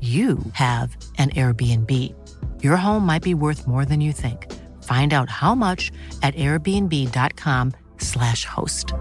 you have an Airbnb. Your home might be worth more than you think. Find out how much at airbnb.com/slash host.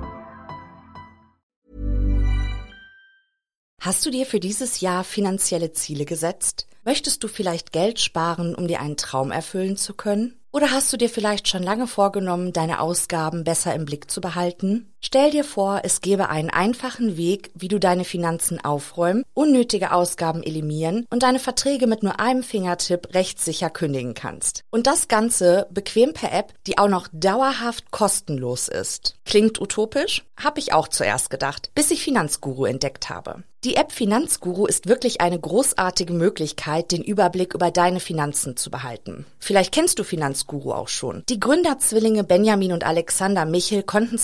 Hast du dir für dieses Jahr finanzielle Ziele gesetzt? Möchtest du vielleicht Geld sparen, um dir einen Traum erfüllen zu können? Oder hast du dir vielleicht schon lange vorgenommen, deine Ausgaben besser im Blick zu behalten? Stell dir vor, es gäbe einen einfachen Weg, wie du deine Finanzen aufräumen, unnötige Ausgaben eliminieren und deine Verträge mit nur einem Fingertipp rechtssicher kündigen kannst. Und das Ganze bequem per App, die auch noch dauerhaft kostenlos ist. Klingt utopisch? Hab ich auch zuerst gedacht, bis ich Finanzguru entdeckt habe. Die App Finanzguru ist wirklich eine großartige Möglichkeit, den Überblick über deine Finanzen zu behalten. Vielleicht kennst du Finanzguru auch schon. Die Gründerzwillinge Benjamin und Alexander Michel konnten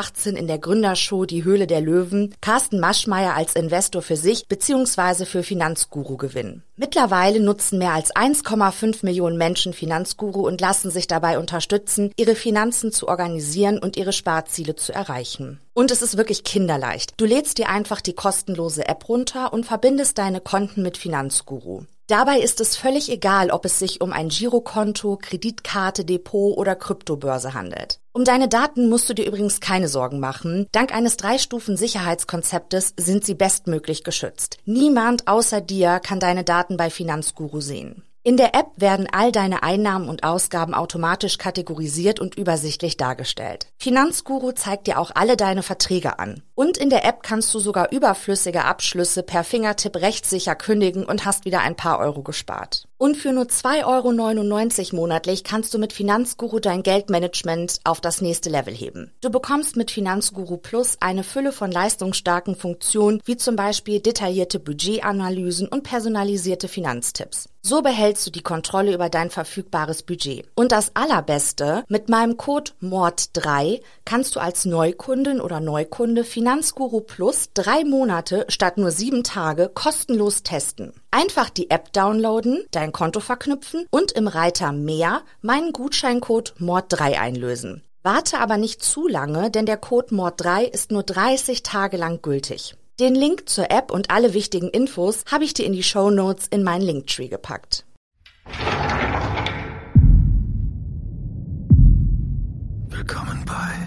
2018 in der Gründershow Die Höhle der Löwen Carsten Maschmeyer als Investor für sich bzw. für Finanzguru gewinnen. Mittlerweile nutzen mehr als 1,5 Millionen Menschen Finanzguru und lassen sich dabei unterstützen, ihre Finanzen zu organisieren und ihre Sparziele zu erreichen. Und es ist wirklich kinderleicht. Du lädst dir einfach die kostenlose App runter und verbindest deine Konten mit Finanzguru. Dabei ist es völlig egal, ob es sich um ein Girokonto, Kreditkarte, Depot oder Kryptobörse handelt. Um deine Daten musst du dir übrigens keine Sorgen machen. Dank eines Drei-Stufen-Sicherheitskonzeptes sind sie bestmöglich geschützt. Niemand außer dir kann deine Daten bei Finanzguru sehen. In der App werden all deine Einnahmen und Ausgaben automatisch kategorisiert und übersichtlich dargestellt. Finanzguru zeigt dir auch alle deine Verträge an. Und in der App kannst du sogar überflüssige Abschlüsse per Fingertipp rechtssicher kündigen und hast wieder ein paar Euro gespart. Und für nur 2,99 Euro monatlich kannst du mit Finanzguru dein Geldmanagement auf das nächste Level heben. Du bekommst mit Finanzguru Plus eine Fülle von leistungsstarken Funktionen, wie zum Beispiel detaillierte Budgetanalysen und personalisierte Finanztipps. So behältst du die Kontrolle über dein verfügbares Budget. Und das Allerbeste, mit meinem Code MORD3 kannst du als Neukundin oder Neukunde Finanzguru Plus drei Monate statt nur sieben Tage kostenlos testen. Einfach die App downloaden, dein Konto verknüpfen und im Reiter Mehr meinen Gutscheincode MORD3 einlösen. Warte aber nicht zu lange, denn der Code MORD3 ist nur 30 Tage lang gültig. Den Link zur App und alle wichtigen Infos habe ich dir in die Show Notes in meinen Linktree gepackt. Willkommen bei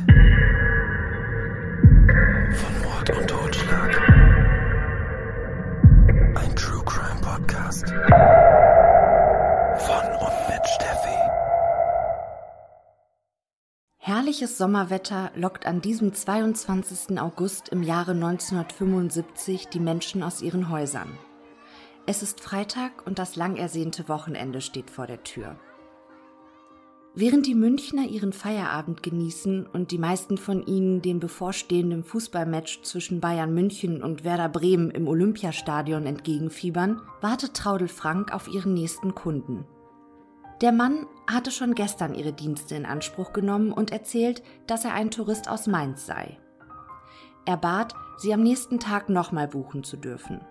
Podcast. Von und mit Steffi. Herrliches Sommerwetter lockt an diesem 22. August im Jahre 1975 die Menschen aus ihren Häusern. Es ist Freitag und das lang ersehnte Wochenende steht vor der Tür. Während die Münchner ihren Feierabend genießen und die meisten von ihnen dem bevorstehenden Fußballmatch zwischen Bayern München und Werder Bremen im Olympiastadion entgegenfiebern, wartet Traudel Frank auf ihren nächsten Kunden. Der Mann hatte schon gestern ihre Dienste in Anspruch genommen und erzählt, dass er ein Tourist aus Mainz sei. Er bat, sie am nächsten Tag nochmal buchen zu dürfen.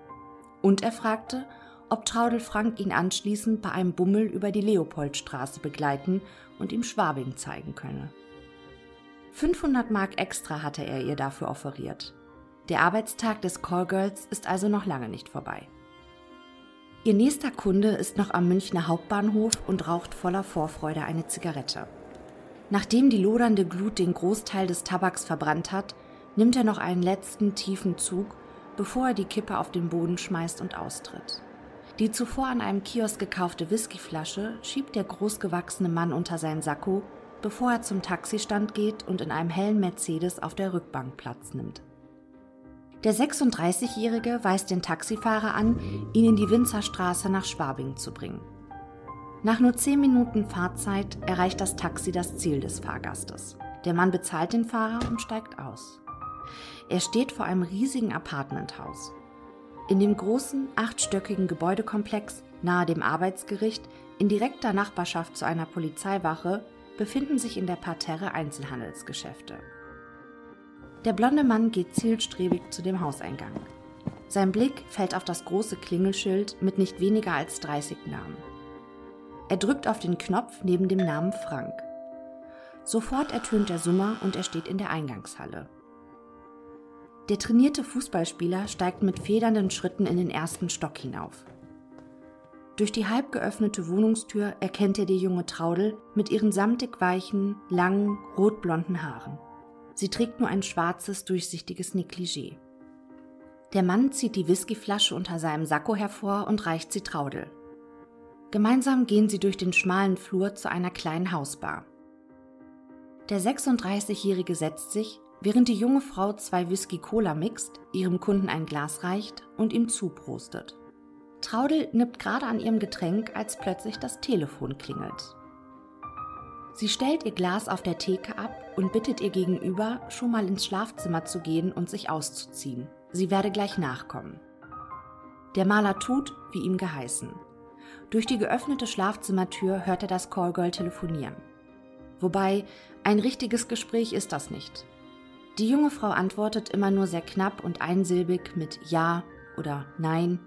Und er fragte, ob Traudel Frank ihn anschließend bei einem Bummel über die Leopoldstraße begleiten und ihm Schwabing zeigen könne. 500 Mark extra hatte er ihr dafür offeriert. Der Arbeitstag des Callgirls ist also noch lange nicht vorbei. Ihr nächster Kunde ist noch am Münchner Hauptbahnhof und raucht voller Vorfreude eine Zigarette. Nachdem die lodernde Glut den Großteil des Tabaks verbrannt hat, nimmt er noch einen letzten tiefen Zug, bevor er die Kippe auf den Boden schmeißt und austritt. Die zuvor an einem Kiosk gekaufte Whiskyflasche schiebt der großgewachsene Mann unter seinen Sakko, bevor er zum Taxistand geht und in einem hellen Mercedes auf der Rückbank Platz nimmt. Der 36-Jährige weist den Taxifahrer an, ihn in die Winzerstraße nach Schwabing zu bringen. Nach nur zehn Minuten Fahrzeit erreicht das Taxi das Ziel des Fahrgastes. Der Mann bezahlt den Fahrer und steigt aus. Er steht vor einem riesigen Apartmenthaus. In dem großen, achtstöckigen Gebäudekomplex nahe dem Arbeitsgericht, in direkter Nachbarschaft zu einer Polizeiwache, befinden sich in der Parterre Einzelhandelsgeschäfte. Der blonde Mann geht zielstrebig zu dem Hauseingang. Sein Blick fällt auf das große Klingelschild mit nicht weniger als 30 Namen. Er drückt auf den Knopf neben dem Namen Frank. Sofort ertönt der Summer und er steht in der Eingangshalle. Der trainierte Fußballspieler steigt mit federnden Schritten in den ersten Stock hinauf. Durch die halb geöffnete Wohnungstür erkennt er die junge Traudel mit ihren samtig weichen, langen, rotblonden Haaren. Sie trägt nur ein schwarzes, durchsichtiges Negligé. Der Mann zieht die Whiskyflasche unter seinem Sakko hervor und reicht sie Traudel. Gemeinsam gehen sie durch den schmalen Flur zu einer kleinen Hausbar. Der 36-Jährige setzt sich, während die junge Frau zwei Whisky-Cola mixt, ihrem Kunden ein Glas reicht und ihm zuprostet. Traudel nippt gerade an ihrem Getränk, als plötzlich das Telefon klingelt. Sie stellt ihr Glas auf der Theke ab und bittet ihr gegenüber, schon mal ins Schlafzimmer zu gehen und sich auszuziehen. Sie werde gleich nachkommen. Der Maler tut, wie ihm geheißen. Durch die geöffnete Schlafzimmertür hört er das Callgirl telefonieren. Wobei, ein richtiges Gespräch ist das nicht. Die junge Frau antwortet immer nur sehr knapp und einsilbig mit Ja oder Nein.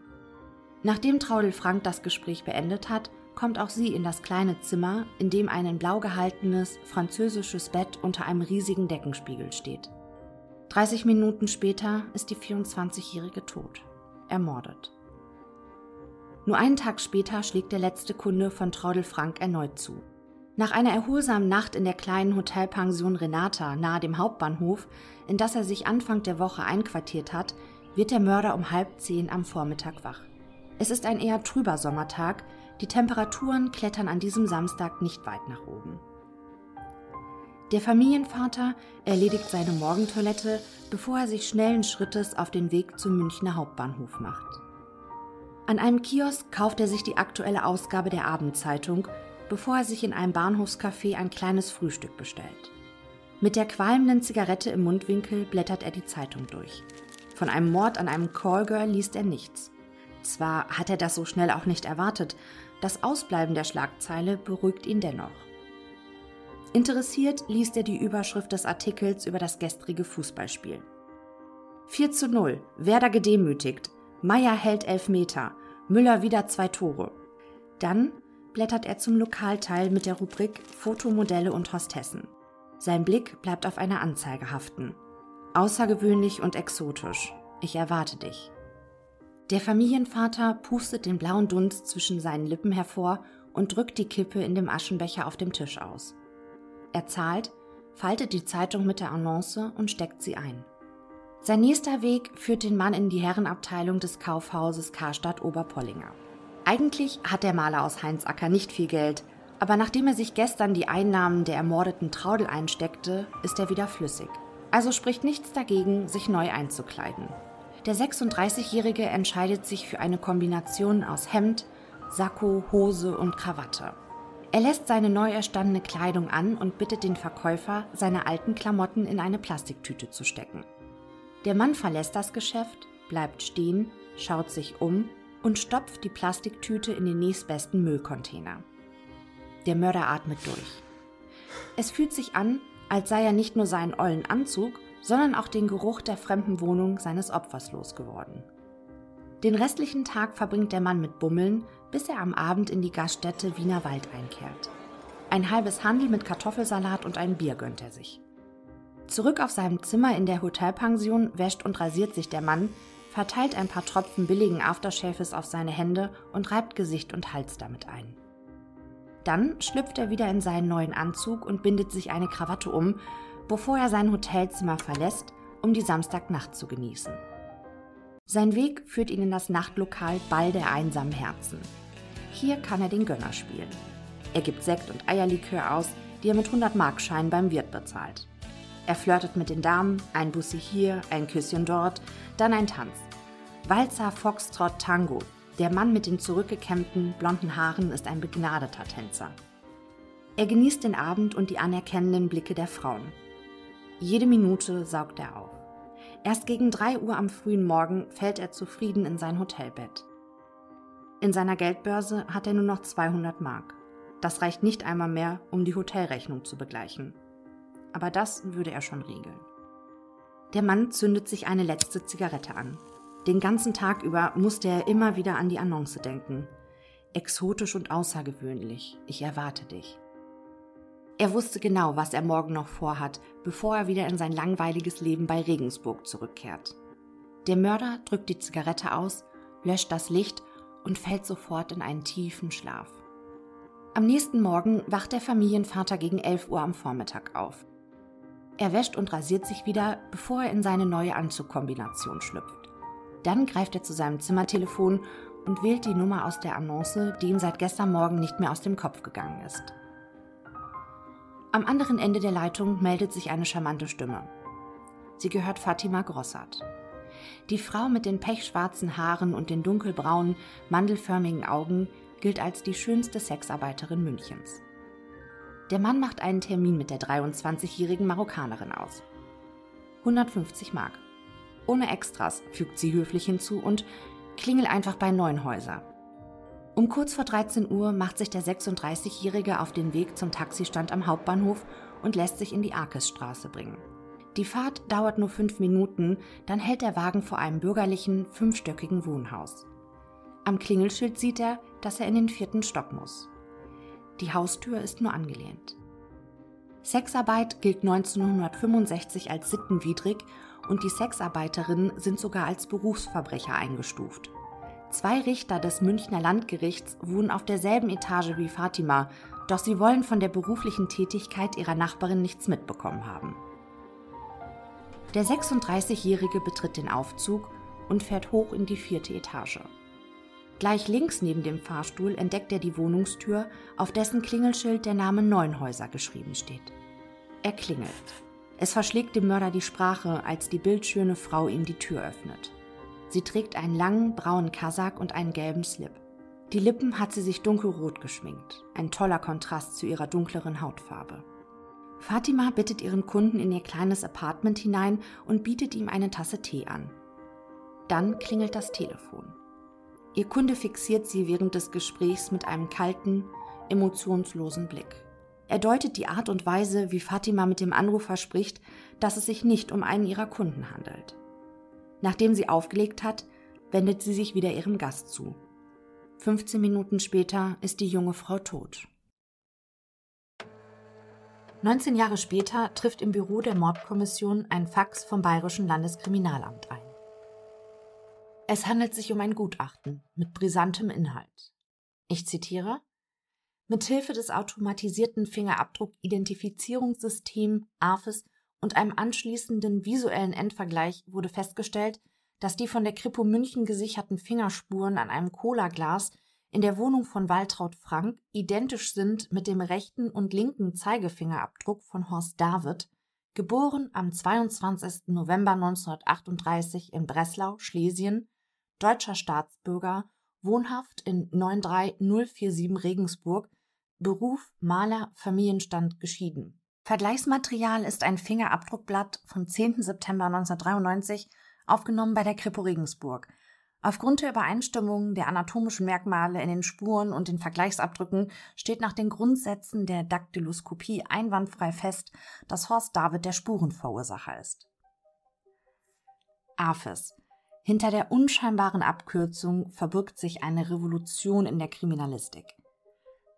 Nachdem Traudel Frank das Gespräch beendet hat, kommt auch sie in das kleine Zimmer, in dem ein in blau gehaltenes französisches Bett unter einem riesigen Deckenspiegel steht. 30 Minuten später ist die 24-Jährige tot, ermordet. Nur einen Tag später schlägt der letzte Kunde von Traudel Frank erneut zu. Nach einer erholsamen Nacht in der kleinen Hotelpension Renata nahe dem Hauptbahnhof, in das er sich Anfang der Woche einquartiert hat, wird der Mörder um halb zehn am Vormittag wach. Es ist ein eher trüber Sommertag, die Temperaturen klettern an diesem Samstag nicht weit nach oben. Der Familienvater erledigt seine Morgentoilette, bevor er sich schnellen Schrittes auf den Weg zum Münchner Hauptbahnhof macht. An einem Kiosk kauft er sich die aktuelle Ausgabe der Abendzeitung bevor er sich in einem Bahnhofscafé ein kleines Frühstück bestellt. Mit der qualmenden Zigarette im Mundwinkel blättert er die Zeitung durch. Von einem Mord an einem Callgirl liest er nichts. Zwar hat er das so schnell auch nicht erwartet, das Ausbleiben der Schlagzeile beruhigt ihn dennoch. Interessiert liest er die Überschrift des Artikels über das gestrige Fußballspiel. 4 zu 0, Werder gedemütigt, Meier hält Elfmeter, Müller wieder zwei Tore. Dann blättert er zum Lokalteil mit der Rubrik Fotomodelle und Hostessen. Sein Blick bleibt auf einer Anzeige haften. Außergewöhnlich und exotisch. Ich erwarte dich. Der Familienvater pustet den blauen Dunst zwischen seinen Lippen hervor und drückt die Kippe in dem Aschenbecher auf dem Tisch aus. Er zahlt, faltet die Zeitung mit der Annonce und steckt sie ein. Sein nächster Weg führt den Mann in die Herrenabteilung des Kaufhauses Karstadt Oberpollinger. Eigentlich hat der Maler aus Heinzacker nicht viel Geld, aber nachdem er sich gestern die Einnahmen der ermordeten Traudel einsteckte, ist er wieder flüssig. Also spricht nichts dagegen, sich neu einzukleiden. Der 36-Jährige entscheidet sich für eine Kombination aus Hemd, Sakko, Hose und Krawatte. Er lässt seine neu erstandene Kleidung an und bittet den Verkäufer, seine alten Klamotten in eine Plastiktüte zu stecken. Der Mann verlässt das Geschäft, bleibt stehen, schaut sich um und stopft die Plastiktüte in den nächstbesten Müllcontainer. Der Mörder atmet durch. Es fühlt sich an, als sei er nicht nur seinen ollen Anzug, sondern auch den Geruch der fremden Wohnung seines Opfers losgeworden. Den restlichen Tag verbringt der Mann mit Bummeln, bis er am Abend in die Gaststätte Wiener Wald einkehrt. Ein halbes Handel mit Kartoffelsalat und ein Bier gönnt er sich. Zurück auf seinem Zimmer in der Hotelpension wäscht und rasiert sich der Mann, verteilt ein paar Tropfen billigen Aftershaves auf seine Hände und reibt Gesicht und Hals damit ein. Dann schlüpft er wieder in seinen neuen Anzug und bindet sich eine Krawatte um, bevor er sein Hotelzimmer verlässt, um die Samstagnacht zu genießen. Sein Weg führt ihn in das Nachtlokal Ball der einsamen Herzen. Hier kann er den Gönner spielen. Er gibt Sekt und Eierlikör aus, die er mit 100 Markscheinen beim Wirt bezahlt. Er flirtet mit den Damen, ein Bussi hier, ein Küsschen dort, dann ein Tanz. Walzer, Foxtrot, Tango. Der Mann mit den zurückgekämmten, blonden Haaren ist ein begnadeter Tänzer. Er genießt den Abend und die anerkennenden Blicke der Frauen. Jede Minute saugt er auf. Erst gegen 3 Uhr am frühen Morgen fällt er zufrieden in sein Hotelbett. In seiner Geldbörse hat er nur noch 200 Mark. Das reicht nicht einmal mehr, um die Hotelrechnung zu begleichen. Aber das würde er schon regeln. Der Mann zündet sich eine letzte Zigarette an. Den ganzen Tag über musste er immer wieder an die Annonce denken. Exotisch und außergewöhnlich. Ich erwarte dich. Er wusste genau, was er morgen noch vorhat, bevor er wieder in sein langweiliges Leben bei Regensburg zurückkehrt. Der Mörder drückt die Zigarette aus, löscht das Licht und fällt sofort in einen tiefen Schlaf. Am nächsten Morgen wacht der Familienvater gegen 11 Uhr am Vormittag auf. Er wäscht und rasiert sich wieder, bevor er in seine neue Anzugkombination schlüpft. Dann greift er zu seinem Zimmertelefon und wählt die Nummer aus der Annonce, die ihm seit gestern Morgen nicht mehr aus dem Kopf gegangen ist. Am anderen Ende der Leitung meldet sich eine charmante Stimme. Sie gehört Fatima Grossart. Die Frau mit den pechschwarzen Haaren und den dunkelbraunen, mandelförmigen Augen gilt als die schönste Sexarbeiterin Münchens. Der Mann macht einen Termin mit der 23-jährigen Marokkanerin aus. 150 Mark. Ohne Extras, fügt sie höflich hinzu und klingel einfach bei Neunhäuser. Um kurz vor 13 Uhr macht sich der 36-Jährige auf den Weg zum Taxistand am Hauptbahnhof und lässt sich in die Arkesstraße bringen. Die Fahrt dauert nur fünf Minuten, dann hält der Wagen vor einem bürgerlichen, fünfstöckigen Wohnhaus. Am Klingelschild sieht er, dass er in den vierten Stock muss. Die Haustür ist nur angelehnt. Sexarbeit gilt 1965 als sittenwidrig und die Sexarbeiterinnen sind sogar als Berufsverbrecher eingestuft. Zwei Richter des Münchner Landgerichts wohnen auf derselben Etage wie Fatima, doch sie wollen von der beruflichen Tätigkeit ihrer Nachbarin nichts mitbekommen haben. Der 36-Jährige betritt den Aufzug und fährt hoch in die vierte Etage. Gleich links neben dem Fahrstuhl entdeckt er die Wohnungstür, auf dessen Klingelschild der Name Neunhäuser geschrieben steht. Er klingelt. Es verschlägt dem Mörder die Sprache, als die bildschöne Frau ihm die Tür öffnet. Sie trägt einen langen braunen Kasak und einen gelben Slip. Die Lippen hat sie sich dunkelrot geschminkt, ein toller Kontrast zu ihrer dunkleren Hautfarbe. Fatima bittet ihren Kunden in ihr kleines Apartment hinein und bietet ihm eine Tasse Tee an. Dann klingelt das Telefon. Ihr Kunde fixiert sie während des Gesprächs mit einem kalten, emotionslosen Blick. Er deutet die Art und Weise, wie Fatima mit dem Anrufer spricht, dass es sich nicht um einen ihrer Kunden handelt. Nachdem sie aufgelegt hat, wendet sie sich wieder ihrem Gast zu. 15 Minuten später ist die junge Frau tot. 19 Jahre später trifft im Büro der Mordkommission ein Fax vom Bayerischen Landeskriminalamt ein. Es handelt sich um ein Gutachten mit brisantem Inhalt. Ich zitiere Mithilfe des automatisierten Fingerabdruck-Identifizierungssystems AFIS und einem anschließenden visuellen Endvergleich wurde festgestellt, dass die von der Kripo München gesicherten Fingerspuren an einem Cola-Glas in der Wohnung von Waltraud Frank identisch sind mit dem rechten und linken Zeigefingerabdruck von Horst David, geboren am 22. November 1938 in Breslau, Schlesien, deutscher Staatsbürger, wohnhaft in 93047 Regensburg, Beruf Maler, Familienstand geschieden. Vergleichsmaterial ist ein Fingerabdruckblatt vom 10. September 1993, aufgenommen bei der Kripo Regensburg. Aufgrund der Übereinstimmung der anatomischen Merkmale in den Spuren und den Vergleichsabdrücken steht nach den Grundsätzen der Daktyloskopie einwandfrei fest, dass Horst David der Spurenverursacher ist. AFIS. Hinter der unscheinbaren Abkürzung verbirgt sich eine Revolution in der Kriminalistik.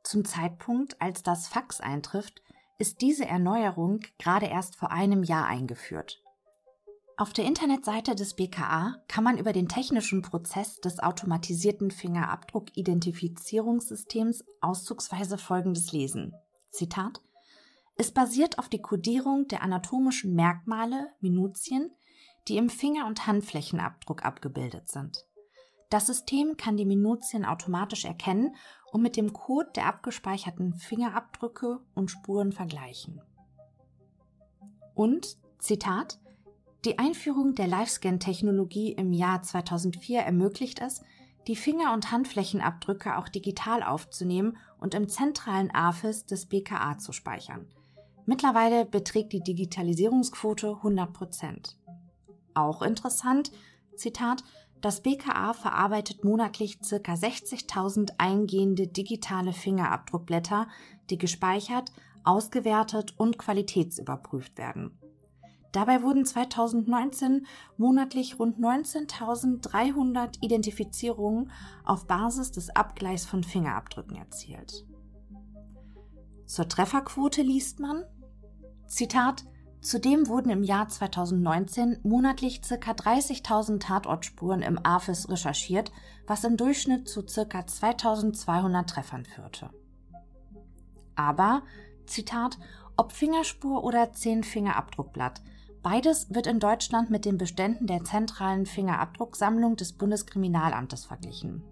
Zum Zeitpunkt, als das Fax eintrifft, ist diese Erneuerung gerade erst vor einem Jahr eingeführt. Auf der Internetseite des BKA kann man über den technischen Prozess des automatisierten Fingerabdruck-Identifizierungssystems auszugsweise Folgendes lesen. Zitat Es basiert auf die Kodierung der anatomischen Merkmale, Minutien, die im Finger- und Handflächenabdruck abgebildet sind. Das System kann die Minutien automatisch erkennen und mit dem Code der abgespeicherten Fingerabdrücke und Spuren vergleichen. Und, Zitat, die Einführung der Livescan-Technologie im Jahr 2004 ermöglicht es, die Finger- und Handflächenabdrücke auch digital aufzunehmen und im zentralen AFIS des BKA zu speichern. Mittlerweile beträgt die Digitalisierungsquote 100 Prozent. Auch interessant, Zitat, das BKA verarbeitet monatlich ca. 60.000 eingehende digitale Fingerabdruckblätter, die gespeichert, ausgewertet und qualitätsüberprüft werden. Dabei wurden 2019 monatlich rund 19.300 Identifizierungen auf Basis des Abgleichs von Fingerabdrücken erzielt. Zur Trefferquote liest man, Zitat, Zudem wurden im Jahr 2019 monatlich ca. 30.000 Tatortspuren im AFIS recherchiert, was im Durchschnitt zu ca. 2.200 Treffern führte. Aber, Zitat, ob Fingerspur oder Zehnfingerabdruckblatt, beides wird in Deutschland mit den Beständen der zentralen Fingerabdrucksammlung des Bundeskriminalamtes verglichen.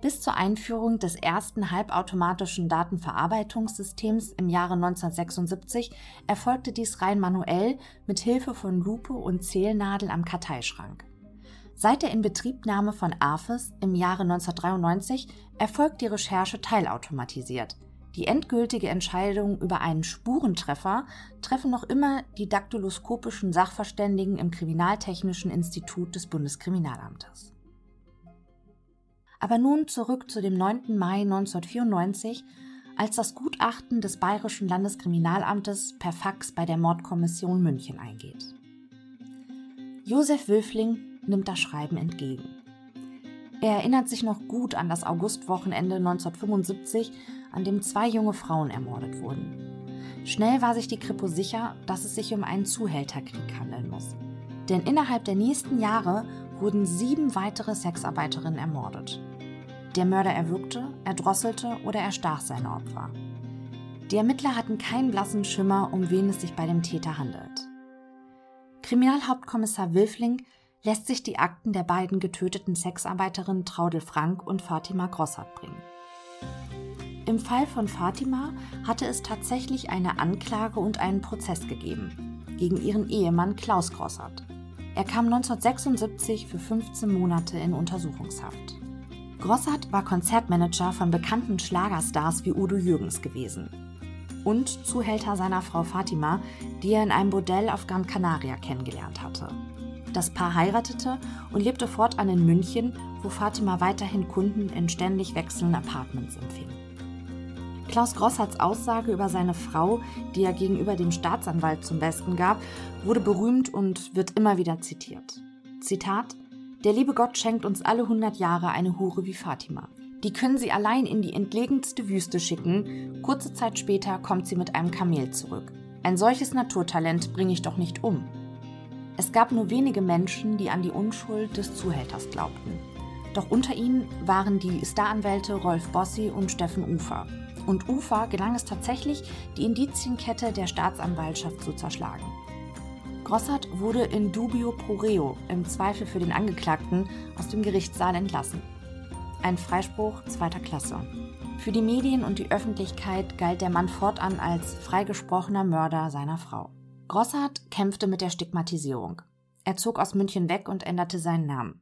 Bis zur Einführung des ersten halbautomatischen Datenverarbeitungssystems im Jahre 1976 erfolgte dies rein manuell mit Hilfe von Lupe und Zählnadel am Karteischrank. Seit der Inbetriebnahme von AFIS im Jahre 1993 erfolgt die Recherche teilautomatisiert. Die endgültige Entscheidung über einen Spurentreffer treffen noch immer die daktyloskopischen Sachverständigen im Kriminaltechnischen Institut des Bundeskriminalamtes. Aber nun zurück zu dem 9. Mai 1994, als das Gutachten des Bayerischen Landeskriminalamtes per Fax bei der Mordkommission München eingeht. Josef Wülfling nimmt das Schreiben entgegen. Er erinnert sich noch gut an das Augustwochenende 1975, an dem zwei junge Frauen ermordet wurden. Schnell war sich die Kripo sicher, dass es sich um einen Zuhälterkrieg handeln muss. Denn innerhalb der nächsten Jahre wurden sieben weitere Sexarbeiterinnen ermordet. Der Mörder erwürgte, erdrosselte oder erstach seine Opfer. Die Ermittler hatten keinen blassen Schimmer, um wen es sich bei dem Täter handelt. Kriminalhauptkommissar Wilfling lässt sich die Akten der beiden getöteten Sexarbeiterinnen Traudel Frank und Fatima Grossart bringen. Im Fall von Fatima hatte es tatsächlich eine Anklage und einen Prozess gegeben gegen ihren Ehemann Klaus Grossart. Er kam 1976 für 15 Monate in Untersuchungshaft. Grossart war Konzertmanager von bekannten Schlagerstars wie Udo Jürgens gewesen. Und Zuhälter seiner Frau Fatima, die er in einem Bordell auf Gran Canaria kennengelernt hatte. Das Paar heiratete und lebte fortan in München, wo Fatima weiterhin Kunden in ständig wechselnden Apartments empfing. Klaus Grossarts Aussage über seine Frau, die er gegenüber dem Staatsanwalt zum Besten gab, wurde berühmt und wird immer wieder zitiert. Zitat: Der liebe Gott schenkt uns alle hundert Jahre eine Hure wie Fatima. Die können sie allein in die entlegenste Wüste schicken. Kurze Zeit später kommt sie mit einem Kamel zurück. Ein solches Naturtalent bringe ich doch nicht um. Es gab nur wenige Menschen, die an die Unschuld des Zuhälters glaubten. Doch unter ihnen waren die Staranwälte Rolf Bossi und Steffen Ufer, und Ufa gelang es tatsächlich, die Indizienkette der Staatsanwaltschaft zu zerschlagen. Grossart wurde in dubio pro reo, im Zweifel für den Angeklagten, aus dem Gerichtssaal entlassen. Ein Freispruch zweiter Klasse. Für die Medien und die Öffentlichkeit galt der Mann fortan als freigesprochener Mörder seiner Frau. Grossart kämpfte mit der Stigmatisierung. Er zog aus München weg und änderte seinen Namen.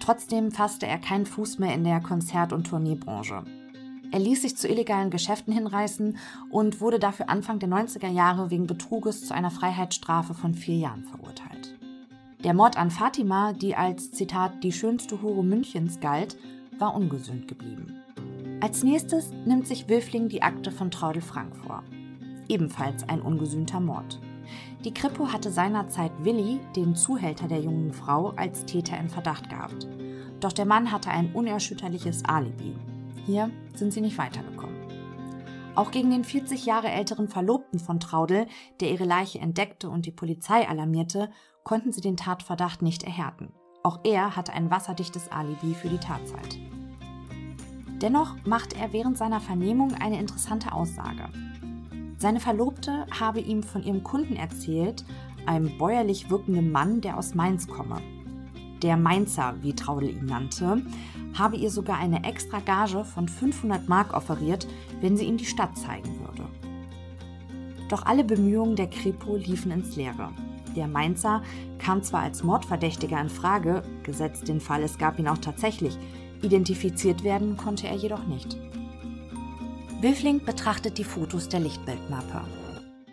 Trotzdem fasste er keinen Fuß mehr in der Konzert- und Turnierbranche. Er ließ sich zu illegalen Geschäften hinreißen und wurde dafür Anfang der 90er Jahre wegen Betruges zu einer Freiheitsstrafe von vier Jahren verurteilt. Der Mord an Fatima, die als Zitat die schönste Hure Münchens galt, war ungesühnt geblieben. Als nächstes nimmt sich Wilfling die Akte von Traudel Frank vor. Ebenfalls ein ungesühnter Mord. Die Kripo hatte seinerzeit Willi, den Zuhälter der jungen Frau, als Täter in Verdacht gehabt. Doch der Mann hatte ein unerschütterliches Alibi. Hier sind sie nicht weitergekommen. Auch gegen den 40 Jahre älteren Verlobten von Traudel, der ihre Leiche entdeckte und die Polizei alarmierte, konnten sie den Tatverdacht nicht erhärten. Auch er hatte ein wasserdichtes Alibi für die Tatzeit. Dennoch machte er während seiner Vernehmung eine interessante Aussage. Seine Verlobte habe ihm von ihrem Kunden erzählt, einem bäuerlich wirkenden Mann, der aus Mainz komme. Der Mainzer, wie Traudel ihn nannte, habe ihr sogar eine extra Gage von 500 Mark offeriert, wenn sie ihm die Stadt zeigen würde. Doch alle Bemühungen der Kripo liefen ins Leere. Der Mainzer kam zwar als Mordverdächtiger in Frage, gesetzt den Fall, es gab ihn auch tatsächlich, identifiziert werden konnte er jedoch nicht. Wilfling betrachtet die Fotos der Lichtbildmappe.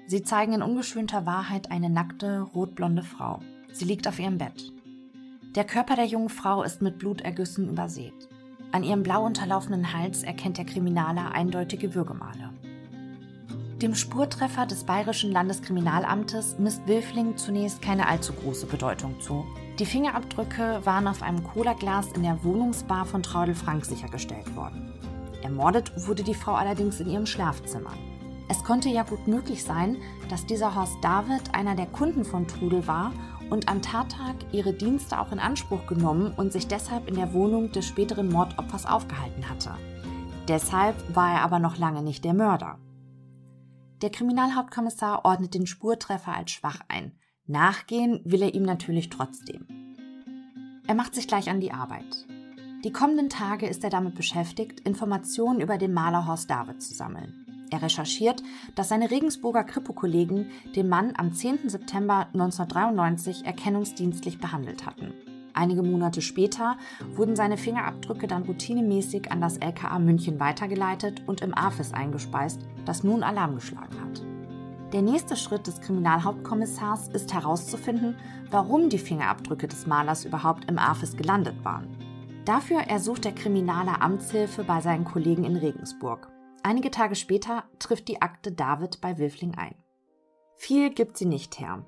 Sie zeigen in ungeschönter Wahrheit eine nackte, rotblonde Frau. Sie liegt auf ihrem Bett. Der Körper der jungen Frau ist mit Blutergüssen übersät. An ihrem blau unterlaufenden Hals erkennt der Kriminaler eindeutige Würgemale. Dem Spurtreffer des Bayerischen Landeskriminalamtes misst Wilfling zunächst keine allzu große Bedeutung zu. Die Fingerabdrücke waren auf einem Colaglas in der Wohnungsbar von Traudel Frank sichergestellt worden. Ermordet wurde die Frau allerdings in ihrem Schlafzimmer. Es konnte ja gut möglich sein, dass dieser Horst David einer der Kunden von Trudel war und am Tattag ihre Dienste auch in Anspruch genommen und sich deshalb in der Wohnung des späteren Mordopfers aufgehalten hatte. Deshalb war er aber noch lange nicht der Mörder. Der Kriminalhauptkommissar ordnet den Spurtreffer als schwach ein. Nachgehen will er ihm natürlich trotzdem. Er macht sich gleich an die Arbeit. Die kommenden Tage ist er damit beschäftigt, Informationen über den Maler Horst David zu sammeln. Er recherchiert, dass seine Regensburger Kripo-Kollegen den Mann am 10. September 1993 erkennungsdienstlich behandelt hatten. Einige Monate später wurden seine Fingerabdrücke dann routinemäßig an das LKA München weitergeleitet und im AFIS eingespeist, das nun Alarm geschlagen hat. Der nächste Schritt des Kriminalhauptkommissars ist herauszufinden, warum die Fingerabdrücke des Malers überhaupt im AFIS gelandet waren. Dafür ersucht der Kriminale Amtshilfe bei seinen Kollegen in Regensburg. Einige Tage später trifft die Akte David bei Wilfling ein. Viel gibt sie nicht her.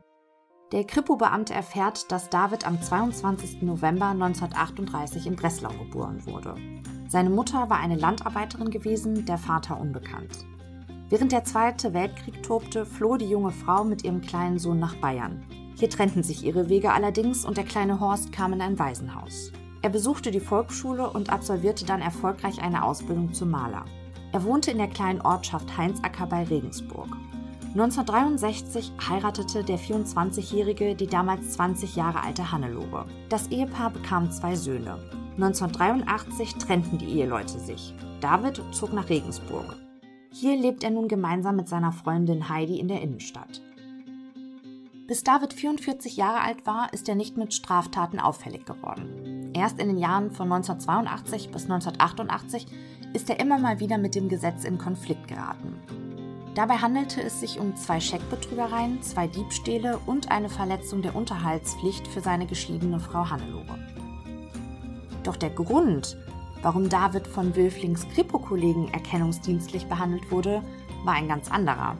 Der Kripo-Beamte erfährt, dass David am 22. November 1938 in Breslau geboren wurde. Seine Mutter war eine Landarbeiterin gewesen, der Vater unbekannt. Während der Zweite Weltkrieg tobte, floh die junge Frau mit ihrem kleinen Sohn nach Bayern. Hier trennten sich ihre Wege allerdings und der kleine Horst kam in ein Waisenhaus. Er besuchte die Volksschule und absolvierte dann erfolgreich eine Ausbildung zum Maler. Er wohnte in der kleinen Ortschaft Heinzacker bei Regensburg. 1963 heiratete der 24-Jährige die damals 20 Jahre alte Hannelore. Das Ehepaar bekam zwei Söhne. 1983 trennten die Eheleute sich. David zog nach Regensburg. Hier lebt er nun gemeinsam mit seiner Freundin Heidi in der Innenstadt. Bis David 44 Jahre alt war, ist er nicht mit Straftaten auffällig geworden. Erst in den Jahren von 1982 bis 1988 ist er immer mal wieder mit dem Gesetz in Konflikt geraten. Dabei handelte es sich um zwei Scheckbetrügereien, zwei Diebstähle und eine Verletzung der Unterhaltspflicht für seine geschiedene Frau Hannelore. Doch der Grund, warum David von Wilflings Kripo-Kollegen erkennungsdienstlich behandelt wurde, war ein ganz anderer,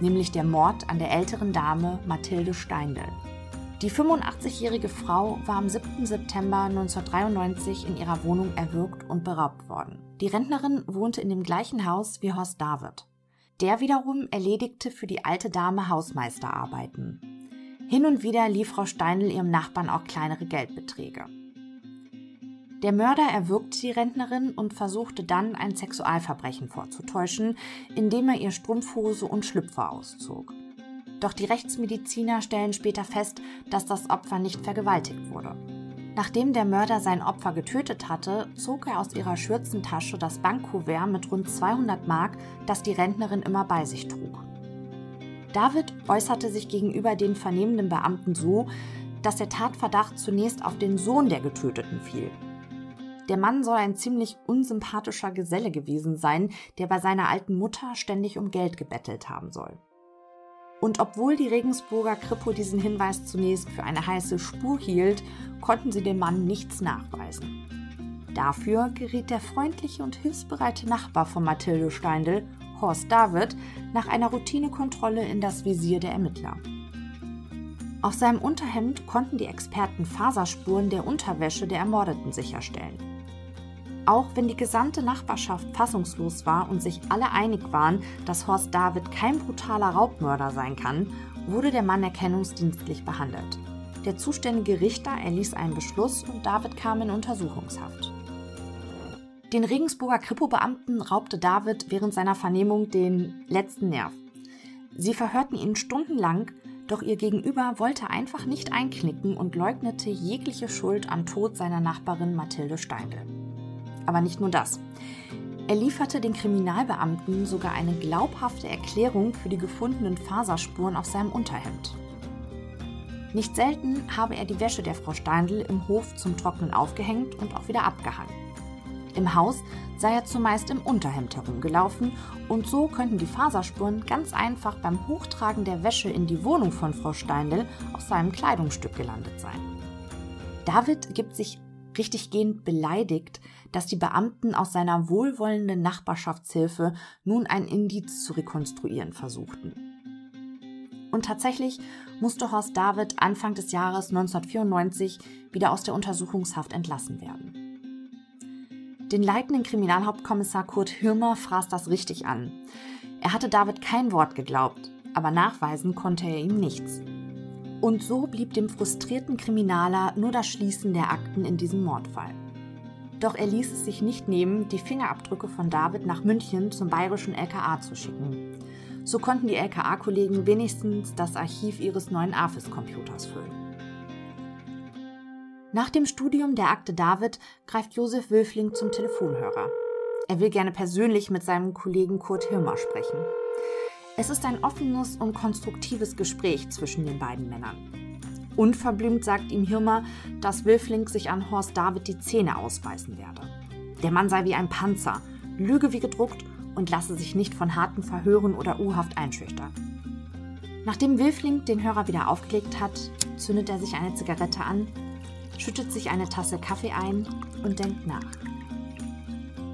nämlich der Mord an der älteren Dame Mathilde Steindl. Die 85-jährige Frau war am 7. September 1993 in ihrer Wohnung erwürgt und beraubt worden. Die Rentnerin wohnte in dem gleichen Haus wie Horst David. Der wiederum erledigte für die alte Dame Hausmeisterarbeiten. Hin und wieder lief Frau Steindl ihrem Nachbarn auch kleinere Geldbeträge. Der Mörder erwürgte die Rentnerin und versuchte dann, ein Sexualverbrechen vorzutäuschen, indem er ihr Strumpfhose und Schlüpfer auszog. Doch die Rechtsmediziner stellen später fest, dass das Opfer nicht vergewaltigt wurde. Nachdem der Mörder sein Opfer getötet hatte, zog er aus ihrer Schürzentasche das Bankkuvert mit rund 200 Mark, das die Rentnerin immer bei sich trug. David äußerte sich gegenüber den vernehmenden Beamten so, dass der Tatverdacht zunächst auf den Sohn der Getöteten fiel. Der Mann soll ein ziemlich unsympathischer Geselle gewesen sein, der bei seiner alten Mutter ständig um Geld gebettelt haben soll. Und obwohl die Regensburger Kripo diesen Hinweis zunächst für eine heiße Spur hielt, konnten sie dem Mann nichts nachweisen. Dafür geriet der freundliche und hilfsbereite Nachbar von Mathilde Steindl, Horst David, nach einer Routinekontrolle in das Visier der Ermittler. Auf seinem Unterhemd konnten die Experten Faserspuren der Unterwäsche der Ermordeten sicherstellen. Auch wenn die gesamte Nachbarschaft fassungslos war und sich alle einig waren, dass Horst David kein brutaler Raubmörder sein kann, wurde der Mann erkennungsdienstlich behandelt. Der zuständige Richter erließ einen Beschluss und David kam in Untersuchungshaft. Den Regensburger Kripo-Beamten raubte David während seiner Vernehmung den letzten Nerv. Sie verhörten ihn stundenlang, Doch ihr Gegenüber wollte einfach nicht einknicken und leugnete jegliche Schuld am Tod seiner Nachbarin Mathilde Steindl. Aber nicht nur das. Er lieferte den Kriminalbeamten sogar eine glaubhafte Erklärung für die gefundenen Faserspuren auf seinem Unterhemd. Nicht selten habe er die Wäsche der Frau Steindl im Hof zum Trocknen aufgehängt und auch wieder abgehangen. Im Haus sei er zumeist im Unterhemd herumgelaufen und so könnten die Faserspuren ganz einfach beim Hochtragen der Wäsche in die Wohnung von Frau Steindl aus seinem Kleidungsstück gelandet sein. David gibt sich richtiggehend beleidigt, dass die Beamten aus seiner wohlwollenden Nachbarschaftshilfe nun ein Indiz zu rekonstruieren versuchten. Und tatsächlich musste Horst David Anfang des Jahres 1994 wieder aus der Untersuchungshaft entlassen werden. Den leitenden Kriminalhauptkommissar Kurt Hirmer fraß das richtig an. Er hatte David kein Wort geglaubt, aber nachweisen konnte er ihm nichts. Und so blieb dem frustrierten Kriminaler nur das Schließen der Akten in diesem Mordfall. Doch er ließ es sich nicht nehmen, die Fingerabdrücke von David nach München zum bayerischen LKA zu schicken. So konnten die LKA-Kollegen wenigstens das Archiv ihres neuen AFIS-Computers füllen. Nach dem Studium der Akte David greift Josef Wülfling zum Telefonhörer. Er will gerne persönlich mit seinem Kollegen Kurt Hirmer sprechen. Es ist ein offenes und konstruktives Gespräch zwischen den beiden Männern. Unverblümt sagt ihm Hirmer, dass Wilfling sich an Horst David die Zähne ausbeißen werde. Der Mann sei wie ein Panzer, lüge wie gedruckt und lasse sich nicht von harten Verhören oder U-Haft einschüchtern. Nachdem Wilfling den Hörer wieder aufgelegt hat, zündet er sich eine Zigarette an, schüttet sich eine Tasse Kaffee ein und denkt nach.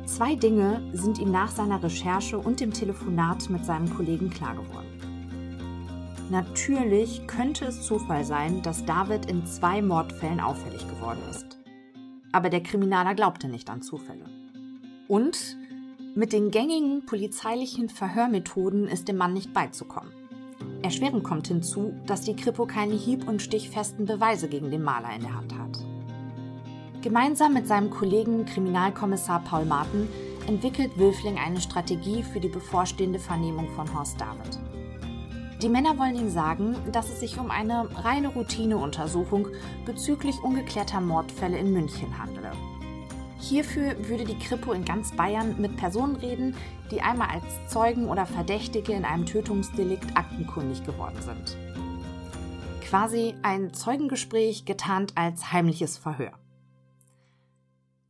Zwei Dinge sind ihm nach seiner Recherche und dem Telefonat mit seinem Kollegen klar geworden. Natürlich könnte es Zufall sein, dass David in zwei Mordfällen auffällig geworden ist. Aber der Kriminaler glaubte nicht an Zufälle. Und mit den gängigen polizeilichen Verhörmethoden ist dem Mann nicht beizukommen. Erschwerend kommt hinzu, dass die Kripo keine hieb- und stichfesten Beweise gegen den Maler in der Hand hat. Gemeinsam mit seinem Kollegen Kriminalkommissar Paul Martin entwickelt Wülfling eine Strategie für die bevorstehende Vernehmung von Horst David. Die Männer wollen ihm sagen, dass es sich um eine reine Routineuntersuchung bezüglich ungeklärter Mordfälle in München handele. Hierfür würde die Kripo in ganz Bayern mit Personen reden, die einmal als Zeugen oder Verdächtige in einem Tötungsdelikt aktenkundig geworden sind. Quasi ein Zeugengespräch getarnt als heimliches Verhör.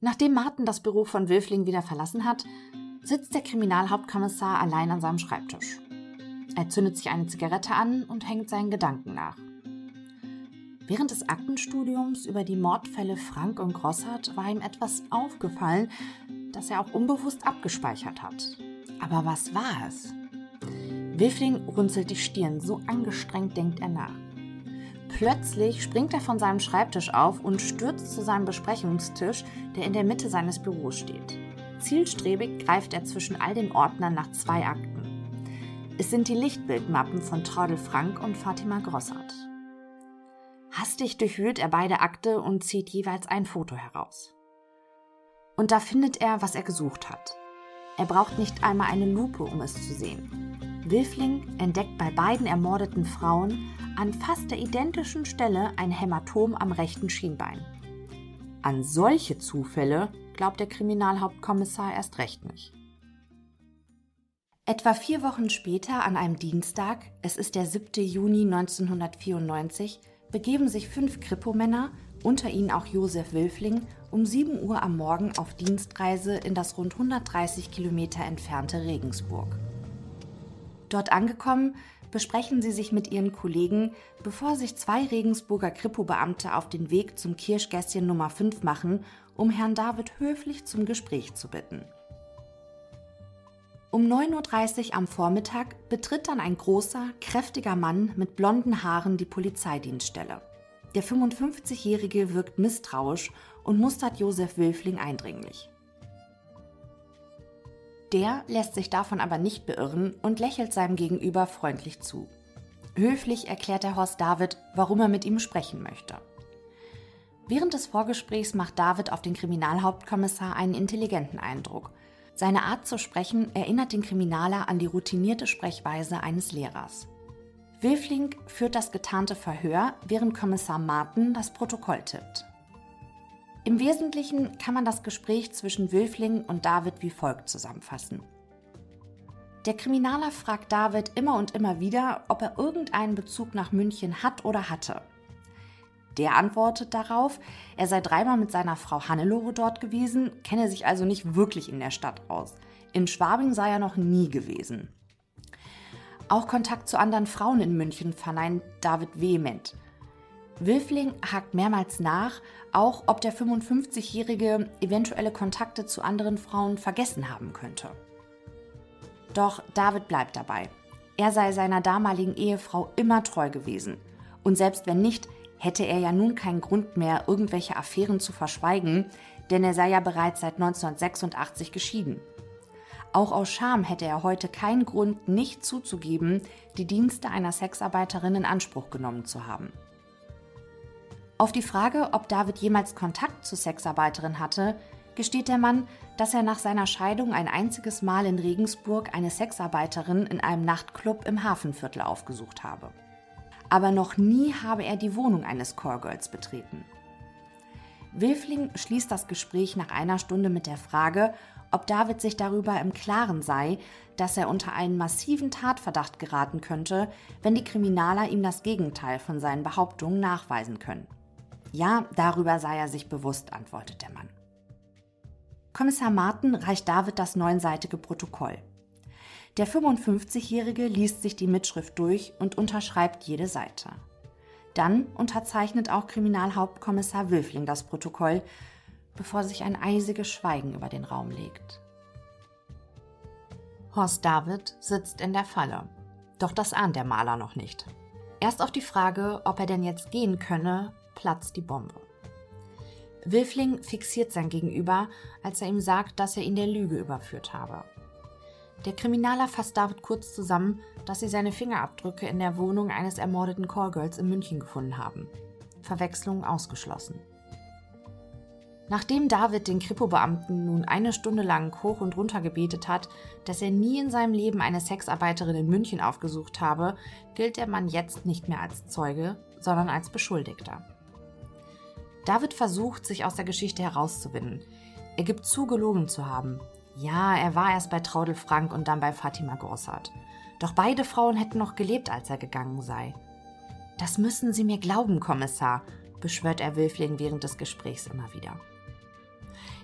Nachdem Martin das Büro von Wilfling wieder verlassen hat, sitzt der Kriminalhauptkommissar allein an seinem Schreibtisch. Er zündet sich eine Zigarette an und hängt seinen Gedanken nach. Während des Aktenstudiums über die Mordfälle Frank und Grossart war ihm etwas aufgefallen, das er auch unbewusst abgespeichert hat. Aber was war es? Wilfling runzelt die Stirn, so angestrengt denkt er nach. Plötzlich springt er von seinem Schreibtisch auf und stürzt zu seinem Besprechungstisch, der in der Mitte seines Büros steht. Zielstrebig greift er zwischen all den Ordnern nach zwei Akten. Es sind die Lichtbildmappen von Traudel Frank und Fatima Grossart. Hastig durchwühlt er beide Akte und zieht jeweils ein Foto heraus. Und da findet er, was er gesucht hat. Er braucht nicht einmal eine Lupe, um es zu sehen. Wilfling entdeckt bei beiden ermordeten Frauen an fast der identischen Stelle ein Hämatom am rechten Schienbein. An solche Zufälle glaubt der Kriminalhauptkommissar erst recht nicht. Etwa vier Wochen später, an einem Dienstag, es ist der 7. Juni 1994, begeben sich fünf Kripo-Männer, unter ihnen auch Josef Wilfling, um 7 Uhr am Morgen auf Dienstreise in das rund 130 Kilometer entfernte Regensburg. Dort angekommen, besprechen sie sich mit ihren Kollegen, bevor sich zwei Regensburger Kripo-Beamte auf den Weg zum Kirschgässchen Nummer 5 machen, um Herrn David höflich zum Gespräch zu bitten. Um 9.30 Uhr am Vormittag betritt dann ein großer, kräftiger Mann mit blonden Haaren die Polizeidienststelle. Der 55-Jährige wirkt misstrauisch und mustert Josef Wilfling eindringlich. Der lässt sich davon aber nicht beirren und lächelt seinem Gegenüber freundlich zu. Höflich erklärt der Horst David, warum er mit ihm sprechen möchte. Während des Vorgesprächs macht David auf den Kriminalhauptkommissar einen intelligenten Eindruck. Seine Art zu sprechen erinnert den Kriminaler an die routinierte Sprechweise eines Lehrers. Wilfling führt das getarnte Verhör, während Kommissar Martin das Protokoll tippt. Im Wesentlichen kann man das Gespräch zwischen Wilfling und David wie folgt zusammenfassen. Der Kriminaler fragt David immer und immer wieder, ob er irgendeinen Bezug nach München hat oder hatte. Der antwortet darauf, er sei dreimal mit seiner Frau Hannelore dort gewesen, kenne sich also nicht wirklich in der Stadt aus. In Schwabing sei er noch nie gewesen. Auch Kontakt zu anderen Frauen in München verneint David vehement. Wilfling hakt mehrmals nach, auch ob der 55-Jährige eventuelle Kontakte zu anderen Frauen vergessen haben könnte. Doch David bleibt dabei. Er sei seiner damaligen Ehefrau immer treu gewesen. Und selbst wenn nicht, hätte er ja nun keinen Grund mehr, irgendwelche Affären zu verschweigen, denn er sei ja bereits seit 1986 geschieden. Auch aus Scham hätte er heute keinen Grund, nicht zuzugeben, die Dienste einer Sexarbeiterin in Anspruch genommen zu haben. Auf die Frage, ob David jemals Kontakt zu Sexarbeiterin hatte, gesteht der Mann, dass er nach seiner Scheidung ein einziges Mal in Regensburg eine Sexarbeiterin in einem Nachtclub im Hafenviertel aufgesucht habe. Aber noch nie habe er die Wohnung eines Callgirls betreten. Wilfling schließt das Gespräch nach einer Stunde mit der Frage, ob David sich darüber im Klaren sei, dass er unter einen massiven Tatverdacht geraten könnte, wenn die Kriminaler ihm das Gegenteil von seinen Behauptungen nachweisen können. Ja, darüber sei er sich bewusst, antwortet der Mann. Kommissar Martin reicht David das neunseitige Protokoll. Der 55-Jährige liest sich die Mitschrift durch und unterschreibt jede Seite. Dann unterzeichnet auch Kriminalhauptkommissar Wülfling das Protokoll, bevor sich ein eisiges Schweigen über den Raum legt. Horst David sitzt in der Falle. Doch das ahnt der Maler noch nicht. Erst auf die Frage, ob er denn jetzt gehen könne, platzt die Bombe. Wilfling fixiert sein Gegenüber, als er ihm sagt, dass er ihn der Lüge überführt habe. Der Kriminaler fasst David kurz zusammen, dass sie seine Fingerabdrücke in der Wohnung eines ermordeten Callgirls in München gefunden haben. Verwechslung ausgeschlossen. Nachdem David den Kripo-Beamten nun eine Stunde lang hoch und runter gebetet hat, dass er nie in seinem Leben eine Sexarbeiterin in München aufgesucht habe, gilt der Mann jetzt nicht mehr als Zeuge, sondern als Beschuldigter. David versucht, sich aus der Geschichte herauszuwinden. Er gibt zu, gelogen zu haben. Ja, er war erst bei Traudel Frank und dann bei Fatima Grossart. Doch beide Frauen hätten noch gelebt, als er gegangen sei. Das müssen Sie mir glauben, Kommissar, beschwört er Wilfling während des Gesprächs immer wieder.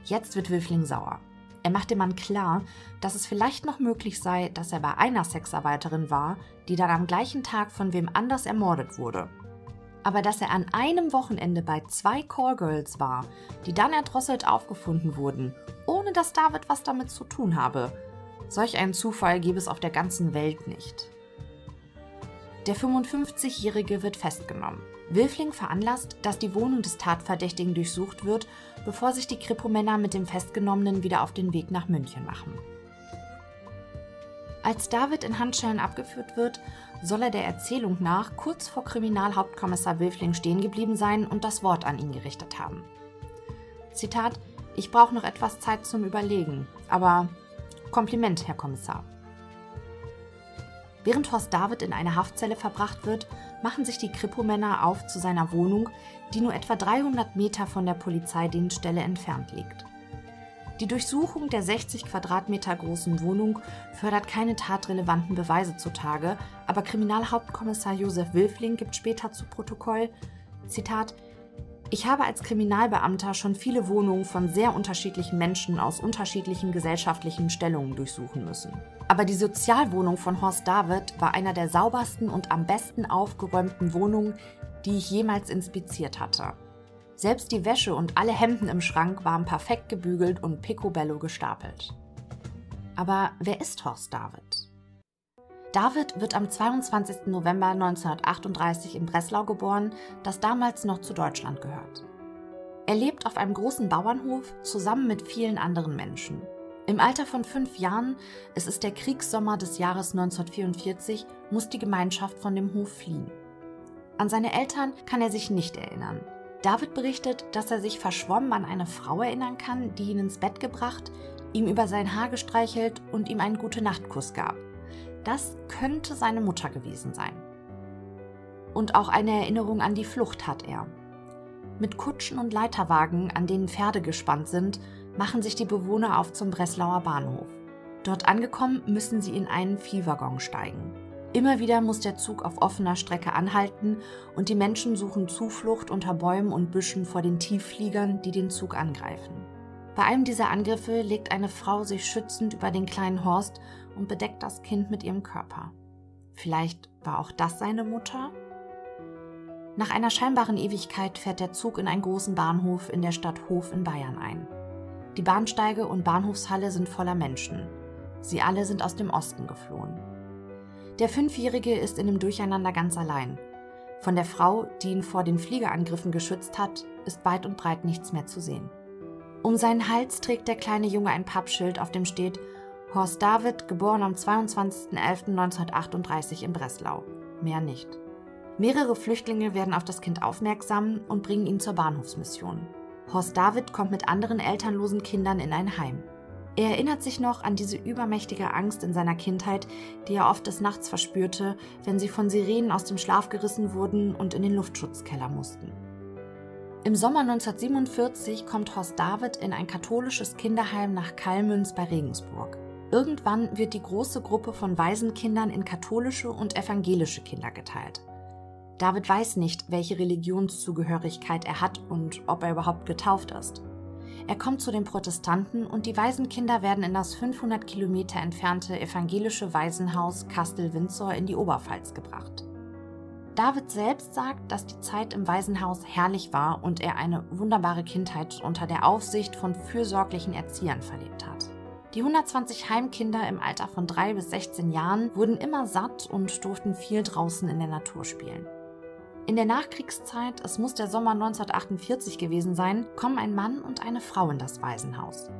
Jetzt wird Wilfling sauer. Er macht dem Mann klar, dass es vielleicht noch möglich sei, dass er bei einer Sexarbeiterin war, die dann am gleichen Tag von wem anders ermordet wurde aber dass er an einem Wochenende bei zwei Callgirls war, die dann erdrosselt aufgefunden wurden, ohne dass David was damit zu tun habe. Solch einen Zufall gäbe es auf der ganzen Welt nicht. Der 55-Jährige wird festgenommen. Wilfling veranlasst, dass die Wohnung des Tatverdächtigen durchsucht wird, bevor sich die Kripo-Männer mit dem Festgenommenen wieder auf den Weg nach München machen. Als David in Handschellen abgeführt wird, soll er der Erzählung nach kurz vor Kriminalhauptkommissar Wilfling stehen geblieben sein und das Wort an ihn gerichtet haben. Zitat: Ich brauche noch etwas Zeit zum Überlegen, aber Kompliment, Herr Kommissar. Während Horst David in eine Haftzelle verbracht wird, machen sich die Kripo-Männer auf zu seiner Wohnung, die nur etwa 300 Meter von der Polizeidienststelle entfernt liegt. Die Durchsuchung der 60 Quadratmeter großen Wohnung fördert keine tatrelevanten Beweise zutage, aber Kriminalhauptkommissar Josef Wilfling gibt später zu Protokoll, Zitat, ich habe als Kriminalbeamter schon viele Wohnungen von sehr unterschiedlichen Menschen aus unterschiedlichen gesellschaftlichen Stellungen durchsuchen müssen. Aber die Sozialwohnung von Horst David war einer der saubersten und am besten aufgeräumten Wohnungen, die ich jemals inspiziert hatte. Selbst die Wäsche und alle Hemden im Schrank waren perfekt gebügelt und picobello gestapelt. Aber wer ist Horst David? David wird am 22. November 1938 in Breslau geboren, das damals noch zu Deutschland gehört. Er lebt auf einem großen Bauernhof zusammen mit vielen anderen Menschen. Im Alter von fünf Jahren, es ist der Kriegssommer des Jahres 1944, muss die Gemeinschaft von dem Hof fliehen. An seine Eltern kann er sich nicht erinnern. David berichtet, dass er sich verschwommen an eine Frau erinnern kann, die ihn ins Bett gebracht, ihm über sein Haar gestreichelt und ihm einen Gute-Nacht-Kuss gab. Das könnte seine Mutter gewesen sein. Und auch eine Erinnerung an die Flucht hat er. Mit Kutschen und Leiterwagen, an denen Pferde gespannt sind, machen sich die Bewohner auf zum Breslauer Bahnhof. Dort angekommen müssen sie in einen Viehwaggon steigen. Immer wieder muss der Zug auf offener Strecke anhalten und die Menschen suchen Zuflucht unter Bäumen und Büschen vor den Tieffliegern, die den Zug angreifen. Bei einem dieser Angriffe legt eine Frau sich schützend über den kleinen Horst und bedeckt das Kind mit ihrem Körper. Vielleicht war auch das seine Mutter? Nach einer scheinbaren Ewigkeit fährt der Zug in einen großen Bahnhof in der Stadt Hof in Bayern ein. Die Bahnsteige und Bahnhofshalle sind voller Menschen. Sie alle sind aus dem Osten geflohen. Der Fünfjährige ist in dem Durcheinander ganz allein. Von der Frau, die ihn vor den Fliegerangriffen geschützt hat, ist weit und breit nichts mehr zu sehen. Um seinen Hals trägt der kleine Junge ein Pappschild, auf dem steht Horst David, geboren am 22.11.1938 in Breslau. Mehr nicht. Mehrere Flüchtlinge werden auf das Kind aufmerksam und bringen ihn zur Bahnhofsmission. Horst David kommt mit anderen elternlosen Kindern in ein Heim. Er erinnert sich noch an diese übermächtige Angst in seiner Kindheit, die er oft des Nachts verspürte, wenn sie von Sirenen aus dem Schlaf gerissen wurden und in den Luftschutzkeller mussten. Im Sommer 1947 kommt Horst David in ein katholisches Kinderheim nach Kallmünz bei Regensburg. Irgendwann wird die große Gruppe von Waisenkindern in katholische und evangelische Kinder geteilt. David weiß nicht, welche Religionszugehörigkeit er hat und ob er überhaupt getauft ist. Er kommt zu den Protestanten und die Waisenkinder werden in das 500 Kilometer entfernte evangelische Waisenhaus Kastel-Windsor in die Oberpfalz gebracht. David selbst sagt, dass die Zeit im Waisenhaus herrlich war und er eine wunderbare Kindheit unter der Aufsicht von fürsorglichen Erziehern verlebt hat. Die 120 Heimkinder im Alter von 3 bis 16 Jahren wurden immer satt und durften viel draußen in der Natur spielen. In der Nachkriegszeit, es muss der Sommer 1948 gewesen sein, kommen ein Mann und eine Frau in das Waisenhaus.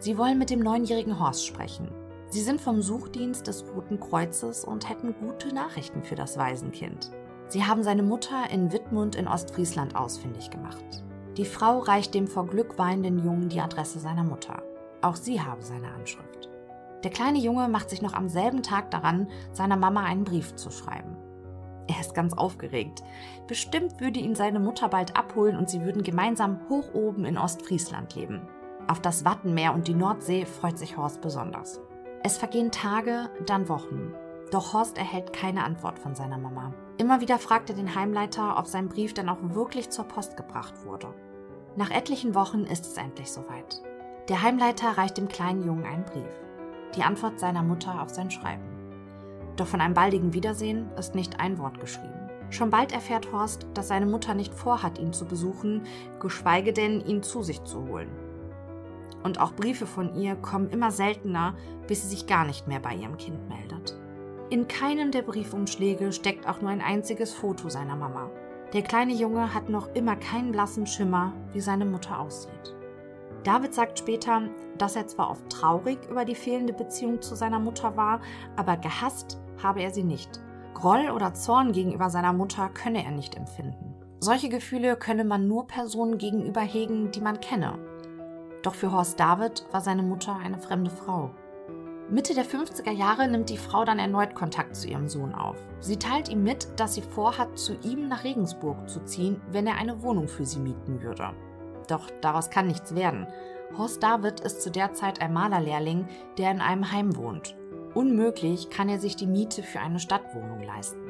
Sie wollen mit dem neunjährigen Horst sprechen. Sie sind vom Suchdienst des Roten Kreuzes und hätten gute Nachrichten für das Waisenkind. Sie haben seine Mutter in Wittmund in Ostfriesland ausfindig gemacht. Die Frau reicht dem vor Glück weinenden Jungen die Adresse seiner Mutter. Auch sie habe seine Anschrift. Der kleine Junge macht sich noch am selben Tag daran, seiner Mama einen Brief zu schreiben. Er ist ganz aufgeregt. Bestimmt würde ihn seine Mutter bald abholen und sie würden gemeinsam hoch oben in Ostfriesland leben. Auf das Wattenmeer und die Nordsee freut sich Horst besonders. Es vergehen Tage, dann Wochen. Doch Horst erhält keine Antwort von seiner Mama. Immer wieder fragt er den Heimleiter, ob sein Brief dann auch wirklich zur Post gebracht wurde. Nach etlichen Wochen ist es endlich soweit. Der Heimleiter reicht dem kleinen Jungen einen Brief. Die Antwort seiner Mutter auf sein Schreiben. Doch von einem baldigen Wiedersehen ist nicht ein Wort geschrieben. Schon bald erfährt Horst, dass seine Mutter nicht vorhat, ihn zu besuchen, geschweige denn, ihn zu sich zu holen. Und auch Briefe von ihr kommen immer seltener, bis sie sich gar nicht mehr bei ihrem Kind meldet. In keinem der Briefumschläge steckt auch nur ein einziges Foto seiner Mama. Der kleine Junge hat noch immer keinen blassen Schimmer, wie seine Mutter aussieht. David sagt später, dass er zwar oft traurig über die fehlende Beziehung zu seiner Mutter war, aber gehasst habe er sie nicht. Groll oder Zorn gegenüber seiner Mutter könne er nicht empfinden. Solche Gefühle könne man nur Personen gegenüber hegen, die man kenne. Doch für Horst David war seine Mutter eine fremde Frau. Mitte der 50er Jahre nimmt die Frau dann erneut Kontakt zu ihrem Sohn auf. Sie teilt ihm mit, dass sie vorhat, zu ihm nach Regensburg zu ziehen, wenn er eine Wohnung für sie mieten würde. Doch daraus kann nichts werden. Horst David ist zu der Zeit ein Malerlehrling, der in einem Heim wohnt Unmöglich kann er sich die Miete für eine Stadtwohnung leisten.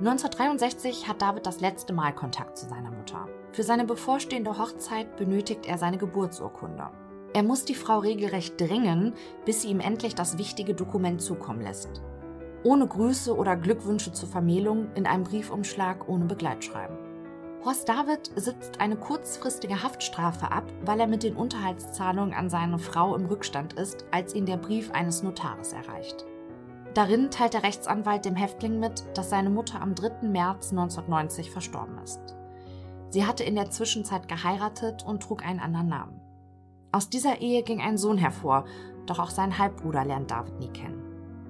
1963 hat David das letzte Mal Kontakt zu seiner Mutter. Für seine bevorstehende Hochzeit benötigt er seine Geburtsurkunde. Er muss die Frau regelrecht drängen, bis sie ihm endlich das wichtige Dokument zukommen lässt. Ohne Grüße oder Glückwünsche zur Vermählung in einem Briefumschlag ohne Begleitschreiben. Horst David sitzt eine kurzfristige Haftstrafe ab, weil er mit den Unterhaltszahlungen an seine Frau im Rückstand ist, als ihn der Brief eines Notares erreicht. Darin teilt der Rechtsanwalt dem Häftling mit, dass seine Mutter am 3. März 1990 verstorben ist. Sie hatte in der Zwischenzeit geheiratet und trug einen anderen Namen. Aus dieser Ehe ging ein Sohn hervor, doch auch sein Halbbruder lernt David nie kennen.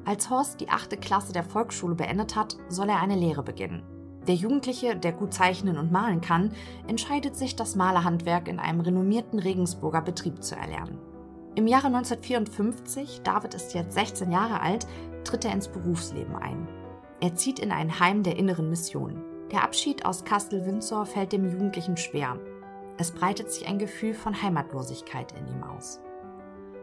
Als Horst die achte Klasse der Volksschule beendet hat, soll er eine Lehre beginnen. Der Jugendliche, der gut zeichnen und malen kann, entscheidet sich, das Malerhandwerk in einem renommierten Regensburger Betrieb zu erlernen. Im Jahre 1954, David ist jetzt 16 Jahre alt, tritt er ins Berufsleben ein. Er zieht in ein Heim der inneren Mission. Der Abschied aus Castle Windsor fällt dem Jugendlichen schwer. Es breitet sich ein Gefühl von Heimatlosigkeit in ihm aus.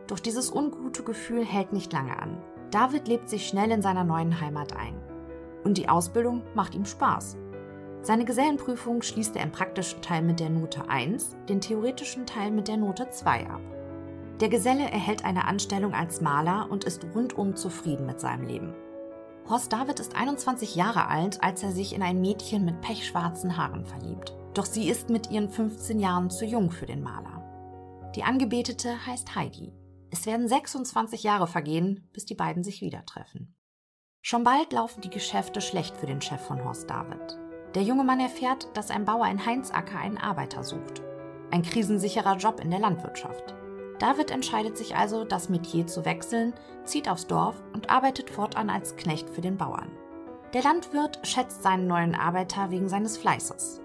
Doch dieses ungute Gefühl hält nicht lange an. David lebt sich schnell in seiner neuen Heimat ein. Und die Ausbildung macht ihm Spaß. Seine Gesellenprüfung schließt er im praktischen Teil mit der Note 1, den theoretischen Teil mit der Note 2 ab. Der Geselle erhält eine Anstellung als Maler und ist rundum zufrieden mit seinem Leben. Horst David ist 21 Jahre alt, als er sich in ein Mädchen mit pechschwarzen Haaren verliebt. Doch sie ist mit ihren 15 Jahren zu jung für den Maler. Die Angebetete heißt Heidi. Es werden 26 Jahre vergehen, bis die beiden sich wieder treffen. Schon bald laufen die Geschäfte schlecht für den Chef von Horst David. Der junge Mann erfährt, dass ein Bauer in Heinzacker einen Arbeiter sucht. Ein krisensicherer Job in der Landwirtschaft. David entscheidet sich also, das Metier zu wechseln, zieht aufs Dorf und arbeitet fortan als Knecht für den Bauern. Der Landwirt schätzt seinen neuen Arbeiter wegen seines Fleißes.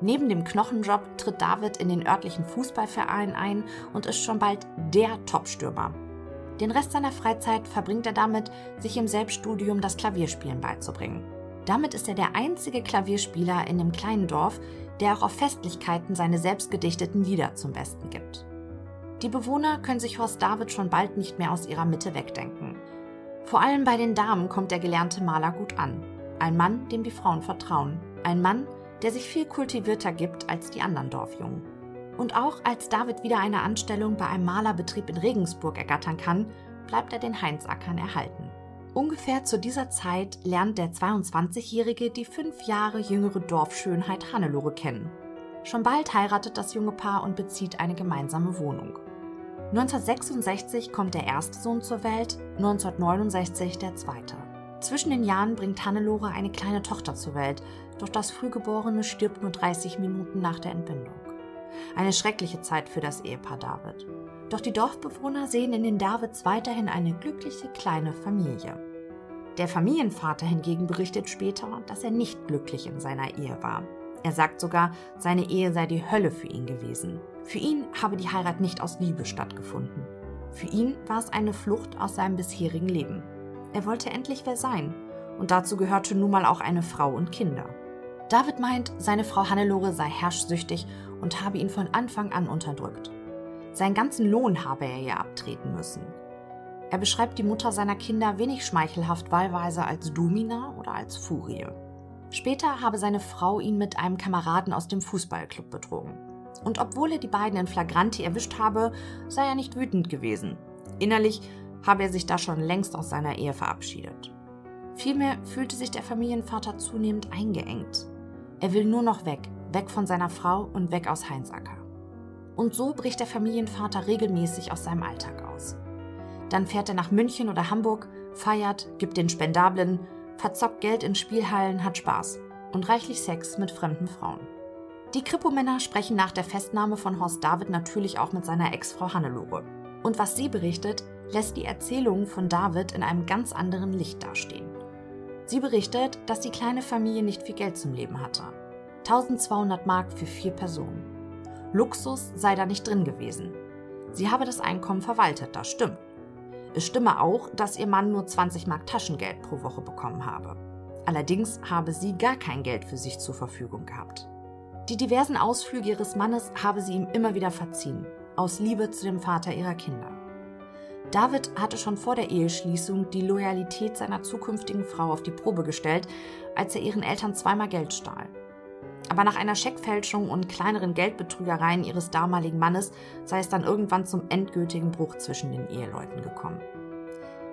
Neben dem Knochenjob tritt David in den örtlichen Fußballverein ein und ist schon bald der Topstürmer. Den Rest seiner Freizeit verbringt er damit, sich im Selbststudium das Klavierspielen beizubringen. Damit ist er der einzige Klavierspieler in dem kleinen Dorf, der auch auf Festlichkeiten seine selbstgedichteten Lieder zum Besten gibt. Die Bewohner können sich Horst David schon bald nicht mehr aus ihrer Mitte wegdenken. Vor allem bei den Damen kommt der gelernte Maler gut an. Ein Mann, dem die Frauen vertrauen. Ein Mann, der sich viel kultivierter gibt als die anderen Dorfjungen. Und auch als David wieder eine Anstellung bei einem Malerbetrieb in Regensburg ergattern kann, bleibt er den Heinzackern erhalten. Ungefähr zu dieser Zeit lernt der 22-Jährige die fünf Jahre jüngere Dorfschönheit Hannelore kennen. Schon bald heiratet das junge Paar und bezieht eine gemeinsame Wohnung. 1966 kommt der erste Sohn zur Welt, 1969 der zweite. Zwischen den Jahren bringt Hannelore eine kleine Tochter zur Welt, doch das Frühgeborene stirbt nur 30 Minuten nach der Entbindung. Eine schreckliche Zeit für das Ehepaar David. Doch die Dorfbewohner sehen in den Davids weiterhin eine glückliche kleine Familie. Der Familienvater hingegen berichtet später, dass er nicht glücklich in seiner Ehe war. Er sagt sogar, seine Ehe sei die Hölle für ihn gewesen. Für ihn habe die Heirat nicht aus Liebe stattgefunden. Für ihn war es eine Flucht aus seinem bisherigen Leben. Er wollte endlich wer sein. Und dazu gehörte nun mal auch eine Frau und Kinder. David meint, seine Frau Hannelore sei herrschsüchtig und habe ihn von Anfang an unterdrückt. Seinen ganzen Lohn habe er ihr abtreten müssen. Er beschreibt die Mutter seiner Kinder wenig schmeichelhaft wahlweise als Domina oder als Furie. Später habe seine Frau ihn mit einem Kameraden aus dem Fußballclub betrogen. Und obwohl er die beiden in Flagranti erwischt habe, sei er nicht wütend gewesen. Innerlich habe er sich da schon längst aus seiner Ehe verabschiedet. Vielmehr fühlte sich der Familienvater zunehmend eingeengt. Er will nur noch weg, weg von seiner Frau und weg aus Heinzacker. Und so bricht der Familienvater regelmäßig aus seinem Alltag aus. Dann fährt er nach München oder Hamburg, feiert, gibt den Spendablen, verzockt Geld in Spielhallen, hat Spaß und reichlich Sex mit fremden Frauen. Die Kripo-Männer sprechen nach der Festnahme von Horst David natürlich auch mit seiner Ex-Frau Hannelore. Und was sie berichtet, lässt die Erzählung von David in einem ganz anderen Licht dastehen. Sie berichtet, dass die kleine Familie nicht viel Geld zum Leben hatte. 1200 Mark für vier Personen. Luxus sei da nicht drin gewesen. Sie habe das Einkommen verwaltet, das stimmt. Es stimme auch, dass ihr Mann nur 20 Mark Taschengeld pro Woche bekommen habe. Allerdings habe sie gar kein Geld für sich zur Verfügung gehabt. Die diversen Ausflüge ihres Mannes habe sie ihm immer wieder verziehen, aus Liebe zu dem Vater ihrer Kinder. David hatte schon vor der Eheschließung die Loyalität seiner zukünftigen Frau auf die Probe gestellt, als er ihren Eltern zweimal Geld stahl. Aber nach einer Scheckfälschung und kleineren Geldbetrügereien ihres damaligen Mannes sei es dann irgendwann zum endgültigen Bruch zwischen den Eheleuten gekommen.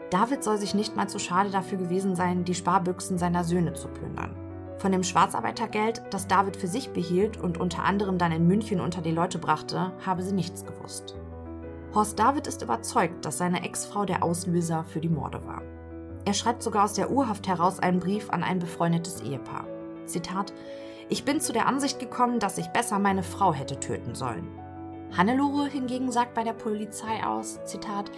David soll sich nicht mal zu schade dafür gewesen sein, die Sparbüchsen seiner Söhne zu plündern. Von dem Schwarzarbeitergeld, das David für sich behielt und unter anderem dann in München unter die Leute brachte, habe sie nichts gewusst. Horst David ist überzeugt, dass seine Ex-Frau der Auslöser für die Morde war. Er schreibt sogar aus der Urhaft heraus einen Brief an ein befreundetes Ehepaar. Zitat: Ich bin zu der Ansicht gekommen, dass ich besser meine Frau hätte töten sollen. Hannelore hingegen sagt bei der Polizei aus: Zitat: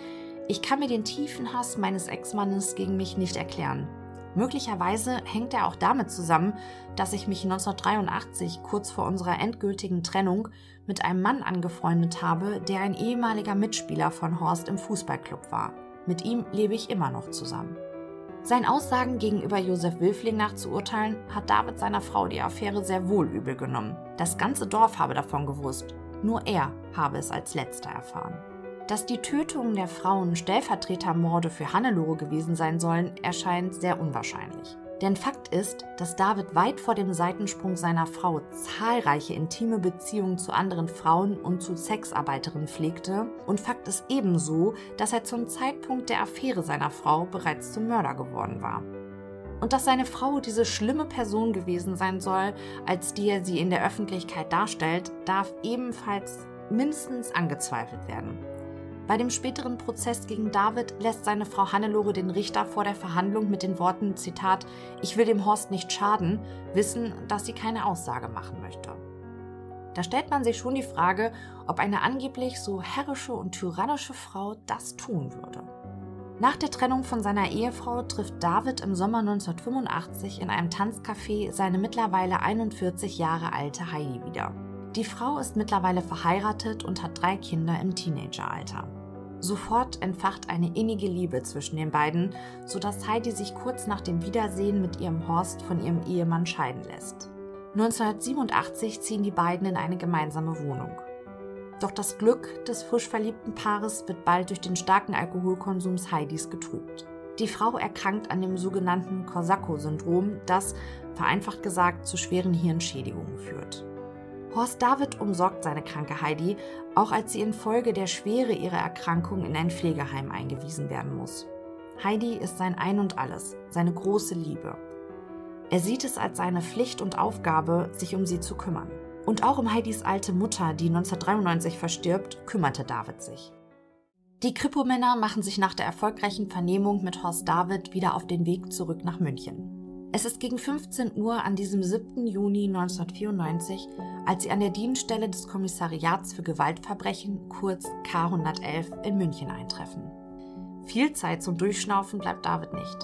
Ich kann mir den tiefen Hass meines Ex-Mannes gegen mich nicht erklären. Möglicherweise hängt er auch damit zusammen, dass ich mich 1983, kurz vor unserer endgültigen Trennung, mit einem Mann angefreundet habe, der ein ehemaliger Mitspieler von Horst im Fußballclub war. Mit ihm lebe ich immer noch zusammen. Seinen Aussagen gegenüber Josef Wilfling nachzuurteilen, hat David seiner Frau die Affäre sehr wohl übel genommen. Das ganze Dorf habe davon gewusst. Nur er habe es als letzter erfahren. Dass die Tötungen der Frauen Stellvertretermorde für Hannelore gewesen sein sollen, erscheint sehr unwahrscheinlich. Denn Fakt ist, dass David weit vor dem Seitensprung seiner Frau zahlreiche intime Beziehungen zu anderen Frauen und zu Sexarbeiterinnen pflegte. Und Fakt ist ebenso, dass er zum Zeitpunkt der Affäre seiner Frau bereits zum Mörder geworden war. Und dass seine Frau diese schlimme Person gewesen sein soll, als die er sie in der Öffentlichkeit darstellt, darf ebenfalls mindestens angezweifelt werden. Bei dem späteren Prozess gegen David lässt seine Frau Hannelore den Richter vor der Verhandlung mit den Worten Zitat Ich will dem Horst nicht schaden, wissen, dass sie keine Aussage machen möchte. Da stellt man sich schon die Frage, ob eine angeblich so herrische und tyrannische Frau das tun würde. Nach der Trennung von seiner Ehefrau trifft David im Sommer 1985 in einem Tanzcafé seine mittlerweile 41 Jahre alte Heidi wieder. Die Frau ist mittlerweile verheiratet und hat drei Kinder im Teenageralter. Sofort entfacht eine innige Liebe zwischen den beiden, sodass Heidi sich kurz nach dem Wiedersehen mit ihrem Horst von ihrem Ehemann scheiden lässt. 1987 ziehen die beiden in eine gemeinsame Wohnung. Doch das Glück des frisch verliebten Paares wird bald durch den starken Alkoholkonsums Heidis getrübt. Die Frau erkrankt an dem sogenannten Korsako-Syndrom, das, vereinfacht gesagt, zu schweren Hirnschädigungen führt. Horst David umsorgt seine kranke Heidi, auch als sie infolge der Schwere ihrer Erkrankung in ein Pflegeheim eingewiesen werden muss. Heidi ist sein Ein und alles, seine große Liebe. Er sieht es als seine Pflicht und Aufgabe, sich um sie zu kümmern. Und auch um Heidis alte Mutter, die 1993 verstirbt, kümmerte David sich. Die Kripo-Männer machen sich nach der erfolgreichen Vernehmung mit Horst David wieder auf den Weg zurück nach München. Es ist gegen 15 Uhr an diesem 7. Juni 1994, als sie an der Dienststelle des Kommissariats für Gewaltverbrechen, kurz K111, in München eintreffen. Viel Zeit zum Durchschnaufen bleibt David nicht.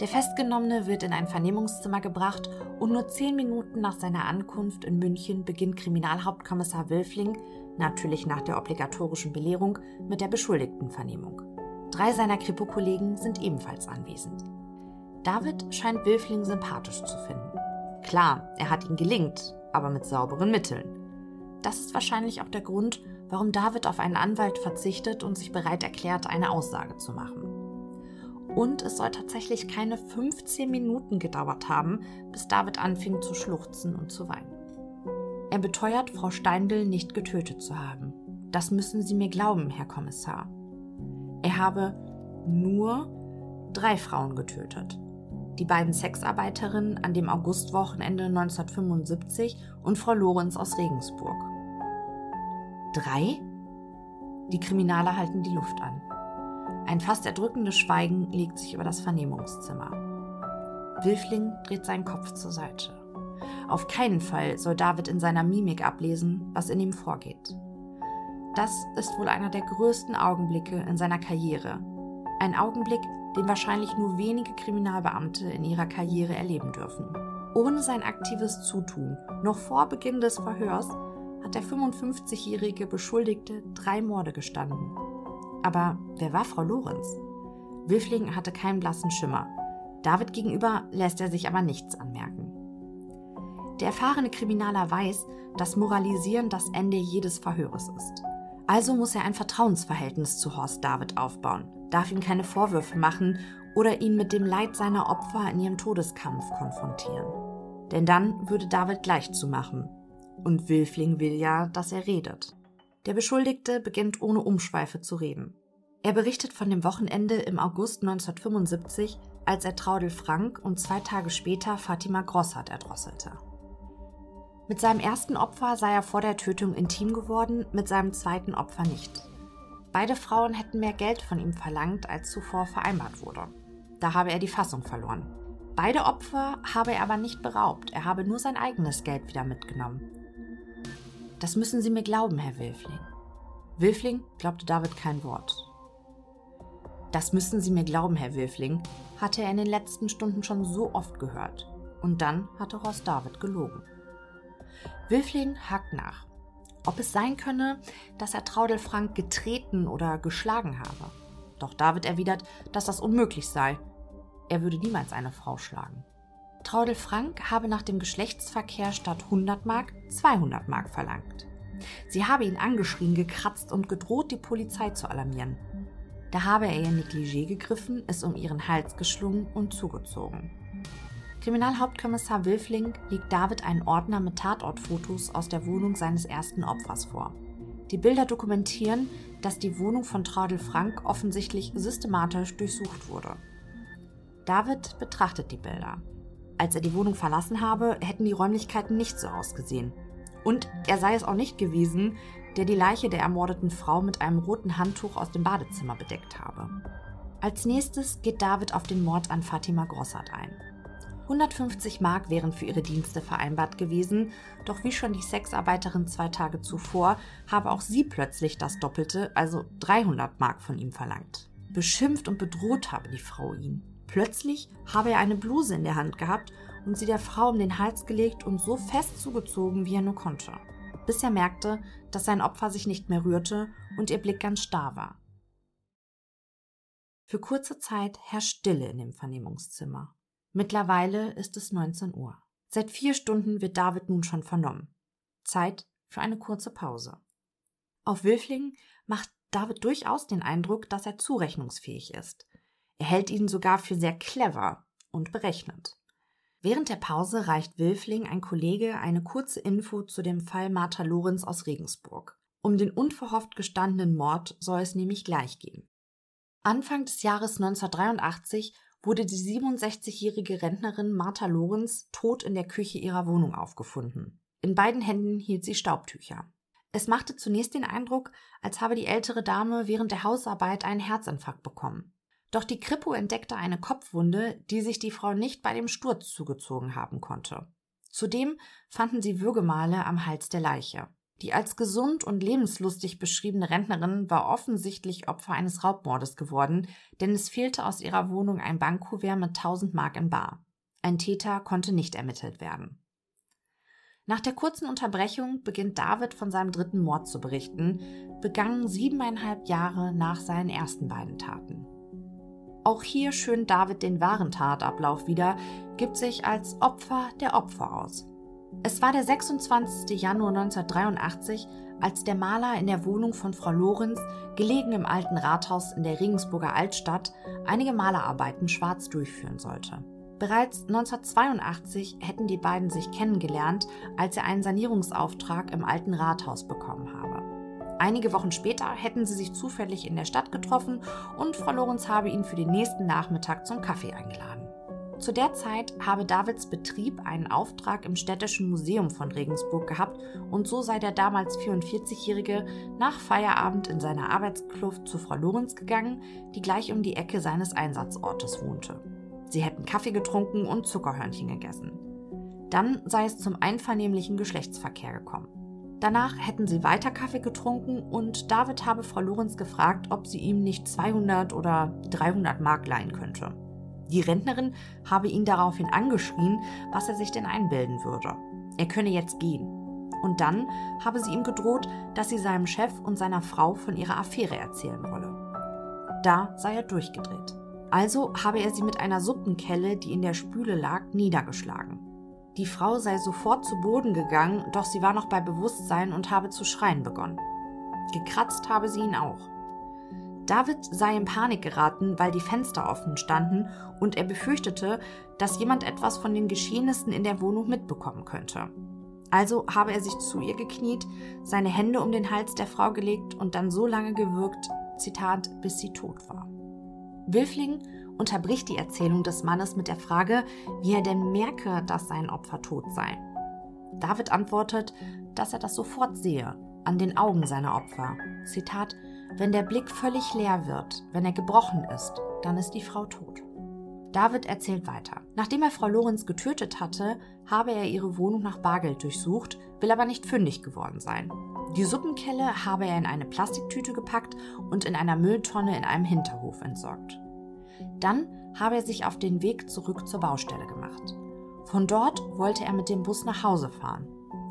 Der Festgenommene wird in ein Vernehmungszimmer gebracht und nur zehn Minuten nach seiner Ankunft in München beginnt Kriminalhauptkommissar Wilfling, natürlich nach der obligatorischen Belehrung, mit der Beschuldigtenvernehmung. Drei seiner Kripo-Kollegen sind ebenfalls anwesend. David scheint Wilfling sympathisch zu finden. Klar, er hat ihn gelingt, aber mit sauberen Mitteln. Das ist wahrscheinlich auch der Grund, warum David auf einen Anwalt verzichtet und sich bereit erklärt, eine Aussage zu machen. Und es soll tatsächlich keine 15 Minuten gedauert haben, bis David anfing zu schluchzen und zu weinen. Er beteuert, Frau Steindl nicht getötet zu haben. Das müssen Sie mir glauben, Herr Kommissar. Er habe nur drei Frauen getötet die beiden Sexarbeiterinnen an dem Augustwochenende 1975 und Frau Lorenz aus Regensburg. Drei? Die Kriminale halten die Luft an. Ein fast erdrückendes Schweigen legt sich über das Vernehmungszimmer. Wilfling dreht seinen Kopf zur Seite. Auf keinen Fall soll David in seiner Mimik ablesen, was in ihm vorgeht. Das ist wohl einer der größten Augenblicke in seiner Karriere. Ein Augenblick, den wahrscheinlich nur wenige Kriminalbeamte in ihrer Karriere erleben dürfen. Ohne sein aktives Zutun, noch vor Beginn des Verhörs, hat der 55-jährige Beschuldigte drei Morde gestanden. Aber wer war Frau Lorenz? Wilfling hatte keinen blassen Schimmer. David gegenüber lässt er sich aber nichts anmerken. Der erfahrene Kriminaler weiß, dass Moralisieren das Ende jedes Verhöres ist. Also muss er ein Vertrauensverhältnis zu Horst David aufbauen, darf ihm keine Vorwürfe machen oder ihn mit dem Leid seiner Opfer in ihrem Todeskampf konfrontieren. Denn dann würde David gleich zu machen. Und Wilfling will ja, dass er redet. Der Beschuldigte beginnt ohne Umschweife zu reden. Er berichtet von dem Wochenende im August 1975, als er Traudel Frank und zwei Tage später Fatima Grossart erdrosselte. Mit seinem ersten Opfer sei er vor der Tötung intim geworden, mit seinem zweiten Opfer nicht. Beide Frauen hätten mehr Geld von ihm verlangt, als zuvor vereinbart wurde. Da habe er die Fassung verloren. Beide Opfer habe er aber nicht beraubt, er habe nur sein eigenes Geld wieder mitgenommen. Das müssen Sie mir glauben, Herr Wilfling. Wilfling glaubte David kein Wort. Das müssen Sie mir glauben, Herr Wilfling, hatte er in den letzten Stunden schon so oft gehört. Und dann hatte Horst David gelogen. Wilfling hakt nach ob es sein könne, dass er Traudel Frank getreten oder geschlagen habe. Doch David erwidert, dass das unmöglich sei. er würde niemals eine Frau schlagen. Traudel Frank habe nach dem Geschlechtsverkehr statt 100 Mark 200 Mark verlangt. Sie habe ihn angeschrien, gekratzt und gedroht, die Polizei zu alarmieren. Da habe er ihr Negligé gegriffen, es um ihren Hals geschlungen und zugezogen. Kriminalhauptkommissar Wilfling legt David einen Ordner mit Tatortfotos aus der Wohnung seines ersten Opfers vor. Die Bilder dokumentieren, dass die Wohnung von Traudel Frank offensichtlich systematisch durchsucht wurde. David betrachtet die Bilder. Als er die Wohnung verlassen habe, hätten die Räumlichkeiten nicht so ausgesehen. Und er sei es auch nicht gewesen, der die Leiche der ermordeten Frau mit einem roten Handtuch aus dem Badezimmer bedeckt habe. Als nächstes geht David auf den Mord an Fatima Grossart ein. 150 Mark wären für ihre Dienste vereinbart gewesen, doch wie schon die Sexarbeiterin zwei Tage zuvor, habe auch sie plötzlich das Doppelte, also 300 Mark von ihm verlangt. Beschimpft und bedroht habe die Frau ihn. Plötzlich habe er eine Bluse in der Hand gehabt und sie der Frau um den Hals gelegt und so fest zugezogen, wie er nur konnte, bis er merkte, dass sein Opfer sich nicht mehr rührte und ihr Blick ganz starr war. Für kurze Zeit herrscht Stille in dem Vernehmungszimmer. Mittlerweile ist es 19 Uhr. Seit vier Stunden wird David nun schon vernommen. Zeit für eine kurze Pause. Auf Wilfling macht David durchaus den Eindruck, dass er zurechnungsfähig ist. Er hält ihn sogar für sehr clever und berechnet. Während der Pause reicht Wilfling ein Kollege eine kurze Info zu dem Fall Martha Lorenz aus Regensburg. Um den unverhofft gestandenen Mord soll es nämlich gleich gehen. Anfang des Jahres 1983 wurde die 67-jährige Rentnerin Martha Lorenz tot in der Küche ihrer Wohnung aufgefunden. In beiden Händen hielt sie Staubtücher. Es machte zunächst den Eindruck, als habe die ältere Dame während der Hausarbeit einen Herzinfarkt bekommen. Doch die Kripo entdeckte eine Kopfwunde, die sich die Frau nicht bei dem Sturz zugezogen haben konnte. Zudem fanden sie Würgemale am Hals der Leiche. Die als gesund und lebenslustig beschriebene Rentnerin war offensichtlich Opfer eines Raubmordes geworden, denn es fehlte aus ihrer Wohnung ein Bankkuvert mit 1000 Mark in Bar. Ein Täter konnte nicht ermittelt werden. Nach der kurzen Unterbrechung beginnt David von seinem dritten Mord zu berichten, begangen siebeneinhalb Jahre nach seinen ersten beiden Taten. Auch hier schönt David den wahren Tatablauf wieder, gibt sich als Opfer der Opfer aus. Es war der 26. Januar 1983, als der Maler in der Wohnung von Frau Lorenz, gelegen im alten Rathaus in der Regensburger Altstadt, einige Malerarbeiten schwarz durchführen sollte. Bereits 1982 hätten die beiden sich kennengelernt, als er einen Sanierungsauftrag im alten Rathaus bekommen habe. Einige Wochen später hätten sie sich zufällig in der Stadt getroffen und Frau Lorenz habe ihn für den nächsten Nachmittag zum Kaffee eingeladen. Zu der Zeit habe Davids Betrieb einen Auftrag im Städtischen Museum von Regensburg gehabt und so sei der damals 44-Jährige nach Feierabend in seiner Arbeitskluft zu Frau Lorenz gegangen, die gleich um die Ecke seines Einsatzortes wohnte. Sie hätten Kaffee getrunken und Zuckerhörnchen gegessen. Dann sei es zum einvernehmlichen Geschlechtsverkehr gekommen. Danach hätten sie weiter Kaffee getrunken und David habe Frau Lorenz gefragt, ob sie ihm nicht 200 oder 300 Mark leihen könnte. Die Rentnerin habe ihn daraufhin angeschrien, was er sich denn einbilden würde. Er könne jetzt gehen. Und dann habe sie ihm gedroht, dass sie seinem Chef und seiner Frau von ihrer Affäre erzählen wolle. Da sei er durchgedreht. Also habe er sie mit einer Suppenkelle, die in der Spüle lag, niedergeschlagen. Die Frau sei sofort zu Boden gegangen, doch sie war noch bei Bewusstsein und habe zu schreien begonnen. Gekratzt habe sie ihn auch. David sei in Panik geraten, weil die Fenster offen standen und er befürchtete, dass jemand etwas von den Geschehnissen in der Wohnung mitbekommen könnte. Also habe er sich zu ihr gekniet, seine Hände um den Hals der Frau gelegt und dann so lange gewürgt, Zitat, bis sie tot war. Wilfling unterbricht die Erzählung des Mannes mit der Frage, wie er denn merke, dass sein Opfer tot sei. David antwortet, dass er das sofort sehe, an den Augen seiner Opfer. Zitat, wenn der Blick völlig leer wird, wenn er gebrochen ist, dann ist die Frau tot. David erzählt weiter. Nachdem er Frau Lorenz getötet hatte, habe er ihre Wohnung nach Bargeld durchsucht, will aber nicht fündig geworden sein. Die Suppenkelle habe er in eine Plastiktüte gepackt und in einer Mülltonne in einem Hinterhof entsorgt. Dann habe er sich auf den Weg zurück zur Baustelle gemacht. Von dort wollte er mit dem Bus nach Hause fahren.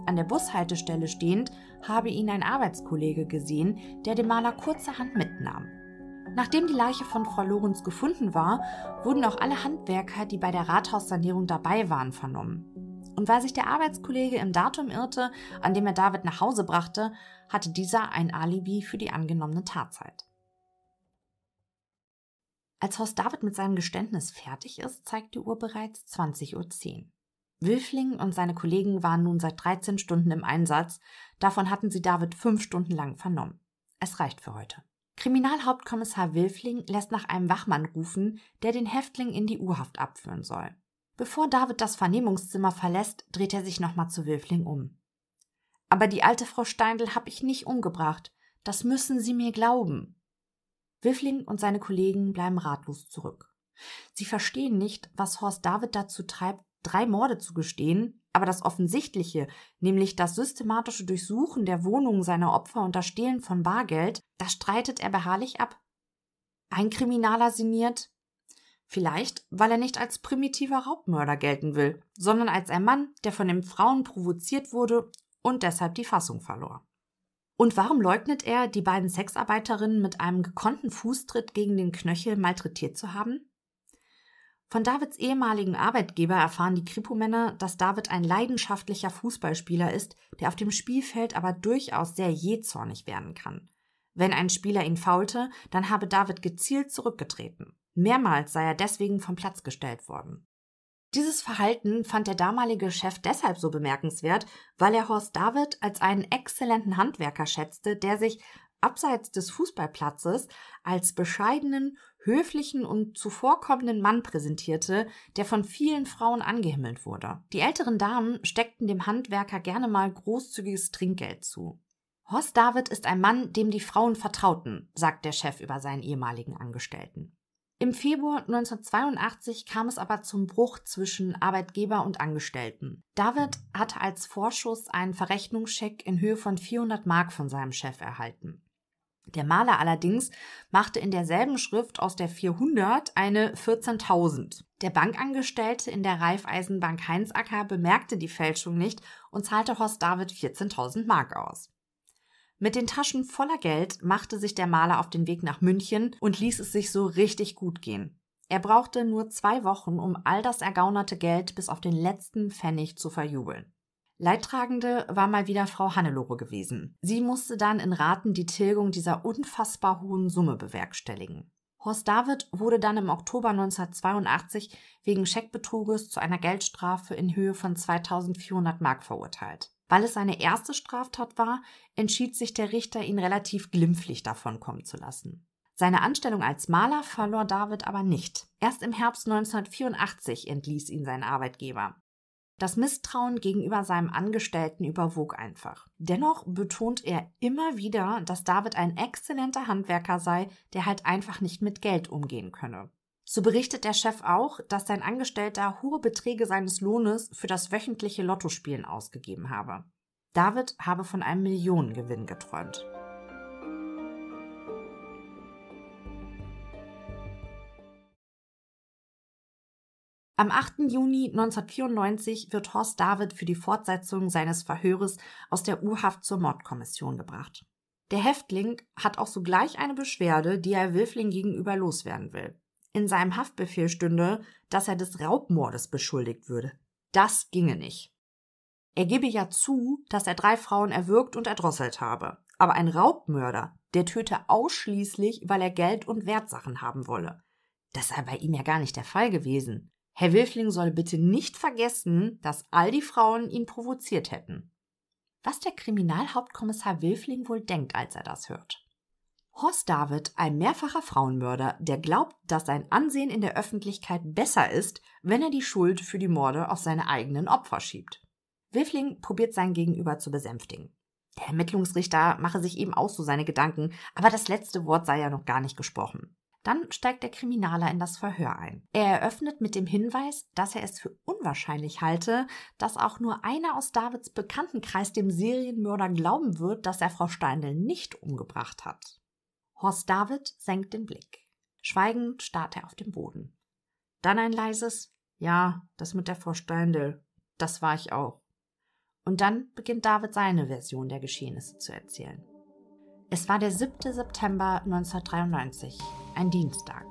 An der Bushaltestelle stehend habe ihn ein Arbeitskollege gesehen, der den Maler kurzerhand mitnahm. Nachdem die Leiche von Frau Lorenz gefunden war, wurden auch alle Handwerker, die bei der Rathaussanierung dabei waren, vernommen. Und weil sich der Arbeitskollege im Datum irrte, an dem er David nach Hause brachte, hatte dieser ein Alibi für die angenommene Tatzeit. Als Horst David mit seinem Geständnis fertig ist, zeigt die Uhr bereits 20.10 Uhr. Wilfling und seine Kollegen waren nun seit 13 Stunden im Einsatz, davon hatten sie David fünf Stunden lang vernommen. Es reicht für heute. Kriminalhauptkommissar Wilfling lässt nach einem Wachmann rufen, der den Häftling in die Urhaft abführen soll. Bevor David das Vernehmungszimmer verlässt, dreht er sich nochmal zu Wilfling um. Aber die alte Frau Steindl hab ich nicht umgebracht. Das müssen Sie mir glauben. Wilfling und seine Kollegen bleiben ratlos zurück. Sie verstehen nicht, was Horst David dazu treibt, drei Morde zu gestehen, aber das Offensichtliche, nämlich das systematische Durchsuchen der Wohnungen seiner Opfer und das Stehlen von Bargeld, das streitet er beharrlich ab. Ein Kriminaler sinniert, Vielleicht, weil er nicht als primitiver Raubmörder gelten will, sondern als ein Mann, der von den Frauen provoziert wurde und deshalb die Fassung verlor. Und warum leugnet er, die beiden Sexarbeiterinnen mit einem gekonnten Fußtritt gegen den Knöchel malträtiert zu haben? Von Davids ehemaligen Arbeitgeber erfahren die Kripo-Männer, dass David ein leidenschaftlicher Fußballspieler ist, der auf dem Spielfeld aber durchaus sehr jähzornig werden kann. Wenn ein Spieler ihn faulte, dann habe David gezielt zurückgetreten. Mehrmals sei er deswegen vom Platz gestellt worden. Dieses Verhalten fand der damalige Chef deshalb so bemerkenswert, weil er Horst David als einen exzellenten Handwerker schätzte, der sich abseits des Fußballplatzes als bescheidenen, höflichen und zuvorkommenden Mann präsentierte, der von vielen Frauen angehimmelt wurde. Die älteren Damen steckten dem Handwerker gerne mal großzügiges Trinkgeld zu. Horst David ist ein Mann, dem die Frauen vertrauten, sagt der Chef über seinen ehemaligen Angestellten. Im Februar 1982 kam es aber zum Bruch zwischen Arbeitgeber und Angestellten. David hatte als Vorschuss einen Verrechnungscheck in Höhe von 400 Mark von seinem Chef erhalten. Der Maler allerdings machte in derselben Schrift aus der 400 eine 14.000. Der Bankangestellte in der Raiffeisenbank Heinzacker bemerkte die Fälschung nicht und zahlte Horst David 14.000 Mark aus. Mit den Taschen voller Geld machte sich der Maler auf den Weg nach München und ließ es sich so richtig gut gehen. Er brauchte nur zwei Wochen, um all das ergaunerte Geld bis auf den letzten Pfennig zu verjubeln. Leidtragende war mal wieder Frau Hannelore gewesen. Sie musste dann in Raten die Tilgung dieser unfassbar hohen Summe bewerkstelligen. Horst David wurde dann im Oktober 1982 wegen Scheckbetruges zu einer Geldstrafe in Höhe von 2400 Mark verurteilt. Weil es seine erste Straftat war, entschied sich der Richter, ihn relativ glimpflich davon kommen zu lassen. Seine Anstellung als Maler verlor David aber nicht. Erst im Herbst 1984 entließ ihn sein Arbeitgeber. Das Misstrauen gegenüber seinem Angestellten überwog einfach. Dennoch betont er immer wieder, dass David ein exzellenter Handwerker sei, der halt einfach nicht mit Geld umgehen könne. So berichtet der Chef auch, dass sein Angestellter hohe Beträge seines Lohnes für das wöchentliche Lottospielen ausgegeben habe. David habe von einem Millionengewinn geträumt. Am 8. Juni 1994 wird Horst David für die Fortsetzung seines Verhöres aus der U-Haft zur Mordkommission gebracht. Der Häftling hat auch sogleich eine Beschwerde, die er Wilfling gegenüber loswerden will in seinem Haftbefehl stünde, dass er des Raubmordes beschuldigt würde. Das ginge nicht. Er gebe ja zu, dass er drei Frauen erwürgt und erdrosselt habe. Aber ein Raubmörder, der töte ausschließlich, weil er Geld und Wertsachen haben wolle. Das sei bei ihm ja gar nicht der Fall gewesen. Herr Wilfling soll bitte nicht vergessen, dass all die Frauen ihn provoziert hätten. Was der Kriminalhauptkommissar Wilfling wohl denkt, als er das hört. Horst David, ein mehrfacher Frauenmörder, der glaubt, dass sein Ansehen in der Öffentlichkeit besser ist, wenn er die Schuld für die Morde auf seine eigenen Opfer schiebt. Wilfling probiert sein Gegenüber zu besänftigen. Der Ermittlungsrichter mache sich eben auch so seine Gedanken, aber das letzte Wort sei ja noch gar nicht gesprochen. Dann steigt der Kriminaler in das Verhör ein. Er eröffnet mit dem Hinweis, dass er es für unwahrscheinlich halte, dass auch nur einer aus Davids Bekanntenkreis dem Serienmörder glauben wird, dass er Frau Steindl nicht umgebracht hat. Horst David senkt den Blick. Schweigend starrt er auf den Boden. Dann ein leises Ja, das mit der Frau Steindl, das war ich auch. Und dann beginnt David seine Version der Geschehnisse zu erzählen. Es war der 7. September 1993, ein Dienstag.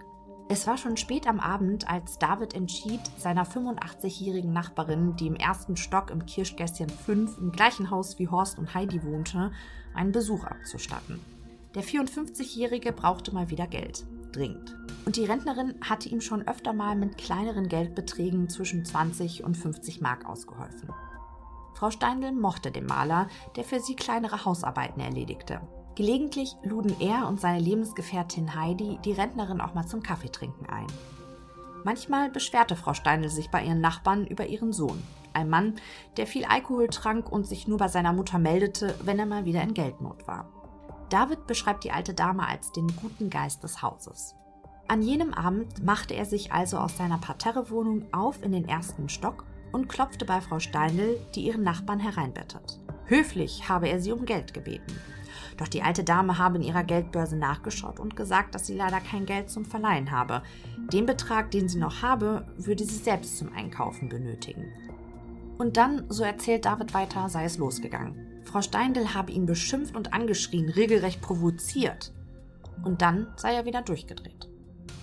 Es war schon spät am Abend, als David entschied, seiner 85-jährigen Nachbarin, die im ersten Stock im Kirschgässchen 5 im gleichen Haus wie Horst und Heidi wohnte, einen Besuch abzustatten. Der 54-Jährige brauchte mal wieder Geld. Dringend. Und die Rentnerin hatte ihm schon öfter mal mit kleineren Geldbeträgen zwischen 20 und 50 Mark ausgeholfen. Frau Steindl mochte den Maler, der für sie kleinere Hausarbeiten erledigte. Gelegentlich luden er und seine Lebensgefährtin Heidi die Rentnerin auch mal zum Kaffeetrinken ein. Manchmal beschwerte Frau Steindl sich bei ihren Nachbarn über ihren Sohn, ein Mann, der viel Alkohol trank und sich nur bei seiner Mutter meldete, wenn er mal wieder in Geldnot war. David beschreibt die alte Dame als den guten Geist des Hauses. An jenem Abend machte er sich also aus seiner Parterrewohnung auf in den ersten Stock und klopfte bei Frau Steindl, die ihren Nachbarn hereinbettet. Höflich habe er sie um Geld gebeten. Doch die alte Dame habe in ihrer Geldbörse nachgeschaut und gesagt, dass sie leider kein Geld zum Verleihen habe. Den Betrag, den sie noch habe, würde sie selbst zum Einkaufen benötigen. Und dann, so erzählt David weiter, sei es losgegangen. Frau Steindl habe ihn beschimpft und angeschrien, regelrecht provoziert. Und dann sei er wieder durchgedreht.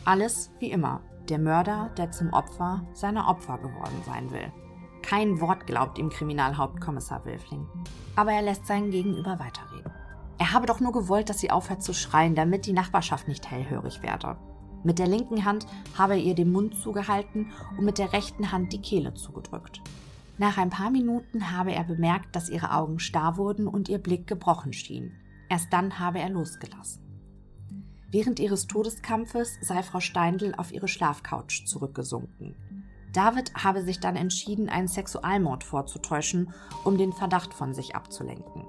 Alles wie immer. Der Mörder, der zum Opfer seiner Opfer geworden sein will. Kein Wort glaubt ihm Kriminalhauptkommissar Wilfling. Aber er lässt seinen Gegenüber weiterreden. Er habe doch nur gewollt, dass sie aufhört zu schreien, damit die Nachbarschaft nicht hellhörig werde. Mit der linken Hand habe er ihr den Mund zugehalten und mit der rechten Hand die Kehle zugedrückt. Nach ein paar Minuten habe er bemerkt, dass ihre Augen starr wurden und ihr Blick gebrochen schien. Erst dann habe er losgelassen. Während ihres Todeskampfes sei Frau Steindl auf ihre Schlafcouch zurückgesunken. David habe sich dann entschieden, einen Sexualmord vorzutäuschen, um den Verdacht von sich abzulenken.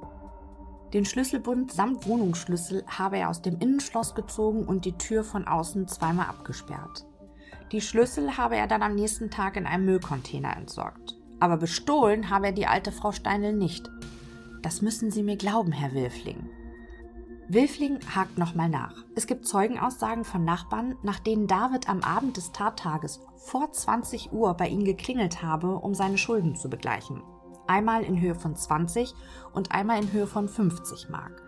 Den Schlüsselbund samt Wohnungsschlüssel habe er aus dem Innenschloss gezogen und die Tür von außen zweimal abgesperrt. Die Schlüssel habe er dann am nächsten Tag in einem Müllcontainer entsorgt. Aber bestohlen habe er die alte Frau Steinl nicht. Das müssen Sie mir glauben, Herr Wilfling. Wilfling hakt nochmal nach. Es gibt Zeugenaussagen von Nachbarn, nach denen David am Abend des Tattages vor 20 Uhr bei ihnen geklingelt habe, um seine Schulden zu begleichen einmal in Höhe von 20 und einmal in Höhe von 50 Mark.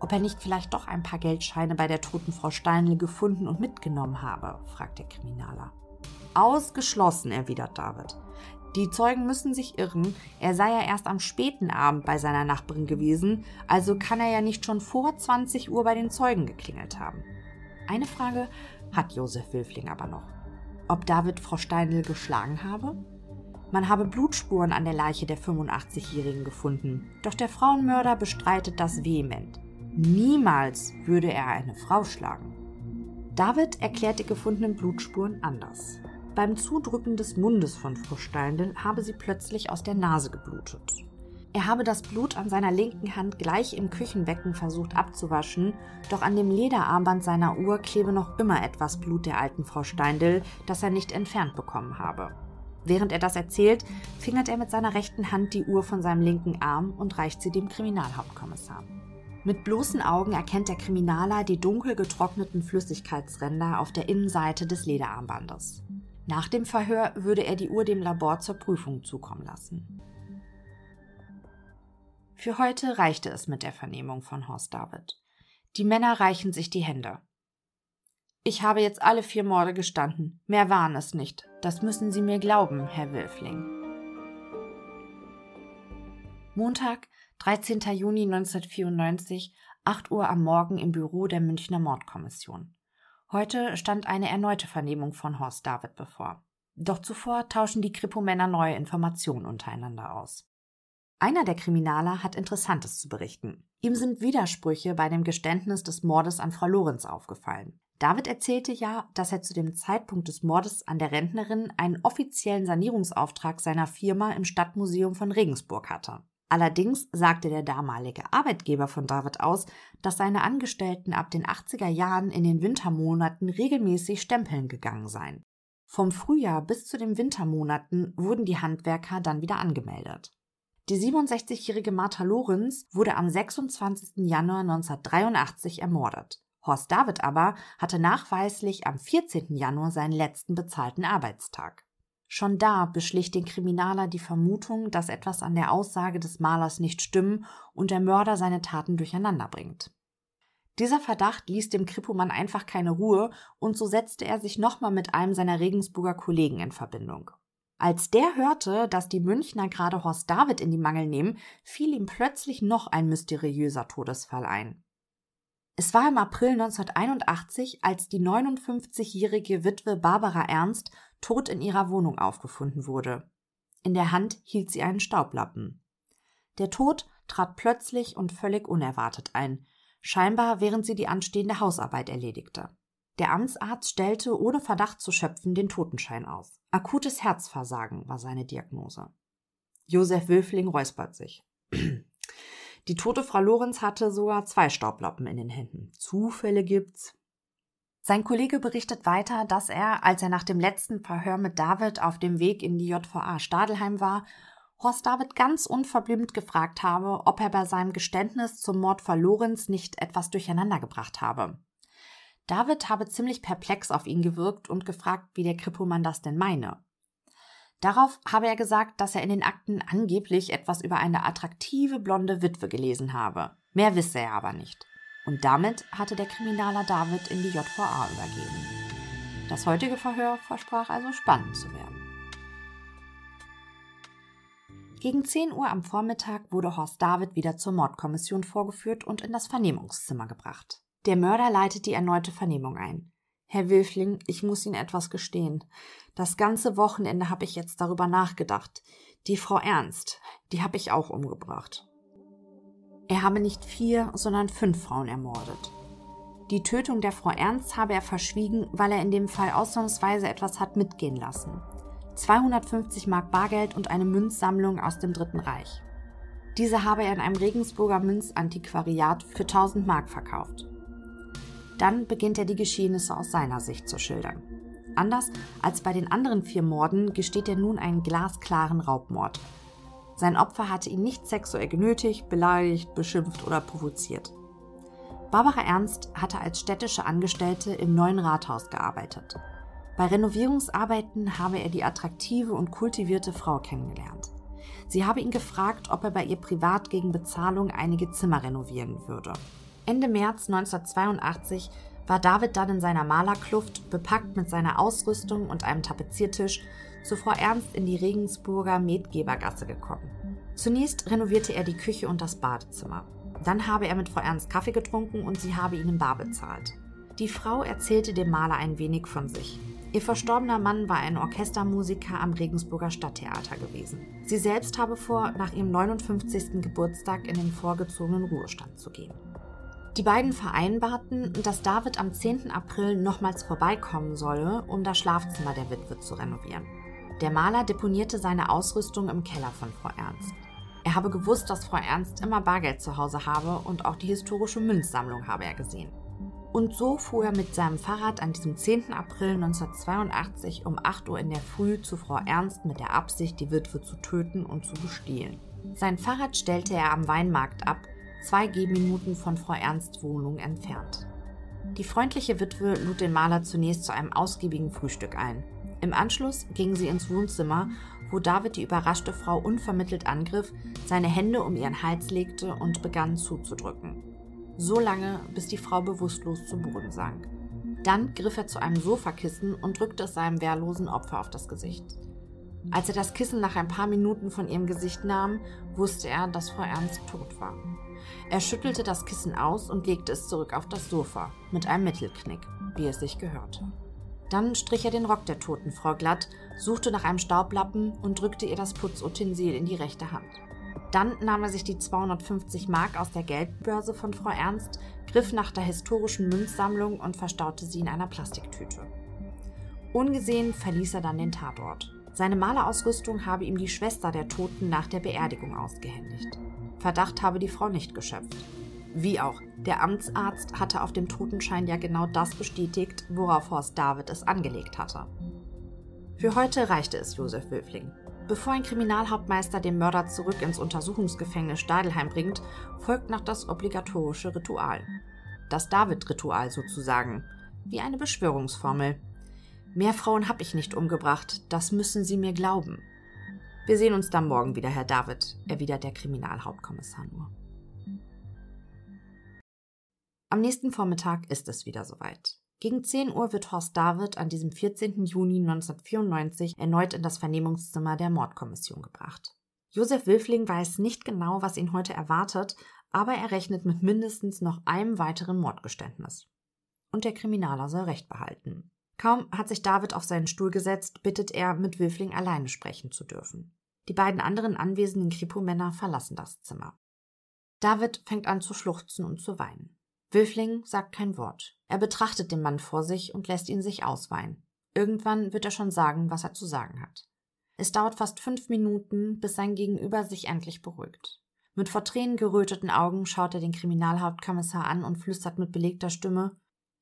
Ob er nicht vielleicht doch ein paar Geldscheine bei der toten Frau Steinle gefunden und mitgenommen habe, fragt der Kriminaler. Ausgeschlossen, erwidert David. Die Zeugen müssen sich irren, er sei ja erst am späten Abend bei seiner Nachbarin gewesen, also kann er ja nicht schon vor 20 Uhr bei den Zeugen geklingelt haben. Eine Frage hat Josef Wilfling aber noch. Ob David Frau Steinl geschlagen habe? Man habe Blutspuren an der Leiche der 85-Jährigen gefunden, doch der Frauenmörder bestreitet das vehement. Niemals würde er eine Frau schlagen. David erklärt die gefundenen Blutspuren anders. Beim Zudrücken des Mundes von Frau Steindl habe sie plötzlich aus der Nase geblutet. Er habe das Blut an seiner linken Hand gleich im Küchenbecken versucht abzuwaschen, doch an dem Lederarmband seiner Uhr klebe noch immer etwas Blut der alten Frau Steindl, das er nicht entfernt bekommen habe. Während er das erzählt, fingert er mit seiner rechten Hand die Uhr von seinem linken Arm und reicht sie dem Kriminalhauptkommissar. Mit bloßen Augen erkennt der Kriminaler die dunkel getrockneten Flüssigkeitsränder auf der Innenseite des Lederarmbandes. Nach dem Verhör würde er die Uhr dem Labor zur Prüfung zukommen lassen. Für heute reichte es mit der Vernehmung von Horst David. Die Männer reichen sich die Hände. Ich habe jetzt alle vier Morde gestanden. Mehr waren es nicht. Das müssen Sie mir glauben, Herr Wilfling. Montag, 13. Juni 1994, 8 Uhr am Morgen im Büro der Münchner Mordkommission. Heute stand eine erneute Vernehmung von Horst David bevor. Doch zuvor tauschen die Kripo-Männer neue Informationen untereinander aus. Einer der Kriminaler hat Interessantes zu berichten. Ihm sind Widersprüche bei dem Geständnis des Mordes an Frau Lorenz aufgefallen. David erzählte ja, dass er zu dem Zeitpunkt des Mordes an der Rentnerin einen offiziellen Sanierungsauftrag seiner Firma im Stadtmuseum von Regensburg hatte. Allerdings sagte der damalige Arbeitgeber von David aus, dass seine Angestellten ab den 80er Jahren in den Wintermonaten regelmäßig stempeln gegangen seien. Vom Frühjahr bis zu den Wintermonaten wurden die Handwerker dann wieder angemeldet. Die 67-jährige Martha Lorenz wurde am 26. Januar 1983 ermordet. Horst David aber hatte nachweislich am 14. Januar seinen letzten bezahlten Arbeitstag. Schon da beschlich den Kriminaler die Vermutung, dass etwas an der Aussage des Malers nicht stimmen und der Mörder seine Taten durcheinander bringt. Dieser Verdacht ließ dem Kripomann einfach keine Ruhe und so setzte er sich nochmal mit einem seiner Regensburger Kollegen in Verbindung. Als der hörte, dass die Münchner gerade Horst David in die Mangel nehmen, fiel ihm plötzlich noch ein mysteriöser Todesfall ein. Es war im April 1981, als die 59-jährige Witwe Barbara Ernst tot in ihrer Wohnung aufgefunden wurde. In der Hand hielt sie einen Staublappen. Der Tod trat plötzlich und völlig unerwartet ein, scheinbar während sie die anstehende Hausarbeit erledigte. Der Amtsarzt stellte, ohne Verdacht zu schöpfen, den Totenschein aus. Akutes Herzversagen war seine Diagnose. Josef Wülfling räuspert sich. Die tote Frau Lorenz hatte sogar zwei Staublappen in den Händen. Zufälle gibt's. Sein Kollege berichtet weiter, dass er, als er nach dem letzten Verhör mit David auf dem Weg in die JVA Stadelheim war, Horst David ganz unverblümt gefragt habe, ob er bei seinem Geständnis zum Mord vor Lorenz nicht etwas durcheinander gebracht habe. David habe ziemlich perplex auf ihn gewirkt und gefragt, wie der Krippomann das denn meine. Darauf habe er gesagt, dass er in den Akten angeblich etwas über eine attraktive blonde Witwe gelesen habe. Mehr wisse er aber nicht. Und damit hatte der Kriminaler David in die JVA übergeben. Das heutige Verhör versprach also spannend zu werden. Gegen 10 Uhr am Vormittag wurde Horst David wieder zur Mordkommission vorgeführt und in das Vernehmungszimmer gebracht. Der Mörder leitet die erneute Vernehmung ein. Herr Wilfling, ich muss Ihnen etwas gestehen. Das ganze Wochenende habe ich jetzt darüber nachgedacht. Die Frau Ernst, die habe ich auch umgebracht. Er habe nicht vier, sondern fünf Frauen ermordet. Die Tötung der Frau Ernst habe er verschwiegen, weil er in dem Fall ausnahmsweise etwas hat mitgehen lassen. 250 Mark Bargeld und eine Münzsammlung aus dem Dritten Reich. Diese habe er in einem Regensburger Münzantiquariat für 1000 Mark verkauft. Dann beginnt er die Geschehnisse aus seiner Sicht zu schildern. Anders als bei den anderen vier Morden gesteht er nun einen glasklaren Raubmord. Sein Opfer hatte ihn nicht sexuell genötigt, beleidigt, beschimpft oder provoziert. Barbara Ernst hatte als städtische Angestellte im neuen Rathaus gearbeitet. Bei Renovierungsarbeiten habe er die attraktive und kultivierte Frau kennengelernt. Sie habe ihn gefragt, ob er bei ihr privat gegen Bezahlung einige Zimmer renovieren würde. Ende März 1982 war David dann in seiner Malerkluft, bepackt mit seiner Ausrüstung und einem Tapeziertisch, zu Frau Ernst in die Regensburger Medgebergasse gekommen. Zunächst renovierte er die Küche und das Badezimmer. Dann habe er mit Frau Ernst Kaffee getrunken und sie habe ihn im Bar bezahlt. Die Frau erzählte dem Maler ein wenig von sich. Ihr verstorbener Mann war ein Orchestermusiker am Regensburger Stadttheater gewesen. Sie selbst habe vor, nach ihrem 59. Geburtstag in den vorgezogenen Ruhestand zu gehen. Die beiden vereinbarten, dass David am 10. April nochmals vorbeikommen solle, um das Schlafzimmer der Witwe zu renovieren. Der Maler deponierte seine Ausrüstung im Keller von Frau Ernst. Er habe gewusst, dass Frau Ernst immer Bargeld zu Hause habe und auch die historische Münzsammlung habe er gesehen. Und so fuhr er mit seinem Fahrrad an diesem 10. April 1982 um 8 Uhr in der Früh zu Frau Ernst mit der Absicht, die Witwe zu töten und zu bestehlen. Sein Fahrrad stellte er am Weinmarkt ab zwei Gehminuten von Frau Ernsts Wohnung entfernt. Die freundliche Witwe lud den Maler zunächst zu einem ausgiebigen Frühstück ein. Im Anschluss ging sie ins Wohnzimmer, wo David die überraschte Frau unvermittelt angriff, seine Hände um ihren Hals legte und begann zuzudrücken. So lange, bis die Frau bewusstlos zu Boden sank. Dann griff er zu einem Sofakissen und drückte es seinem wehrlosen Opfer auf das Gesicht. Als er das Kissen nach ein paar Minuten von ihrem Gesicht nahm, wusste er, dass Frau Ernst tot war. Er schüttelte das Kissen aus und legte es zurück auf das Sofa, mit einem Mittelknick, wie es sich gehörte. Dann strich er den Rock der toten Frau glatt, suchte nach einem Staublappen und drückte ihr das Putzutensil in die rechte Hand. Dann nahm er sich die 250 Mark aus der Geldbörse von Frau Ernst, griff nach der historischen Münzsammlung und verstaute sie in einer Plastiktüte. Ungesehen verließ er dann den Tatort. Seine Malerausrüstung habe ihm die Schwester der Toten nach der Beerdigung ausgehändigt. Verdacht habe die Frau nicht geschöpft. Wie auch, der Amtsarzt hatte auf dem Totenschein ja genau das bestätigt, worauf Horst David es angelegt hatte. Für heute reichte es Josef Wölfling. Bevor ein Kriminalhauptmeister den Mörder zurück ins Untersuchungsgefängnis Stadelheim bringt, folgt noch das obligatorische Ritual. Das David-Ritual sozusagen, wie eine Beschwörungsformel. Mehr Frauen habe ich nicht umgebracht, das müssen Sie mir glauben. Wir sehen uns dann morgen wieder, Herr David, erwidert der Kriminalhauptkommissar nur. Am nächsten Vormittag ist es wieder soweit. Gegen 10 Uhr wird Horst David an diesem 14. Juni 1994 erneut in das Vernehmungszimmer der Mordkommission gebracht. Josef Wilfling weiß nicht genau, was ihn heute erwartet, aber er rechnet mit mindestens noch einem weiteren Mordgeständnis. Und der Kriminaler soll Recht behalten. Kaum hat sich David auf seinen Stuhl gesetzt, bittet er, mit Wilfling alleine sprechen zu dürfen. Die beiden anderen anwesenden Kripo-Männer verlassen das Zimmer. David fängt an zu schluchzen und zu weinen. Wilfling sagt kein Wort. Er betrachtet den Mann vor sich und lässt ihn sich ausweinen. Irgendwann wird er schon sagen, was er zu sagen hat. Es dauert fast fünf Minuten, bis sein Gegenüber sich endlich beruhigt. Mit vor Tränen geröteten Augen schaut er den Kriminalhauptkommissar an und flüstert mit belegter Stimme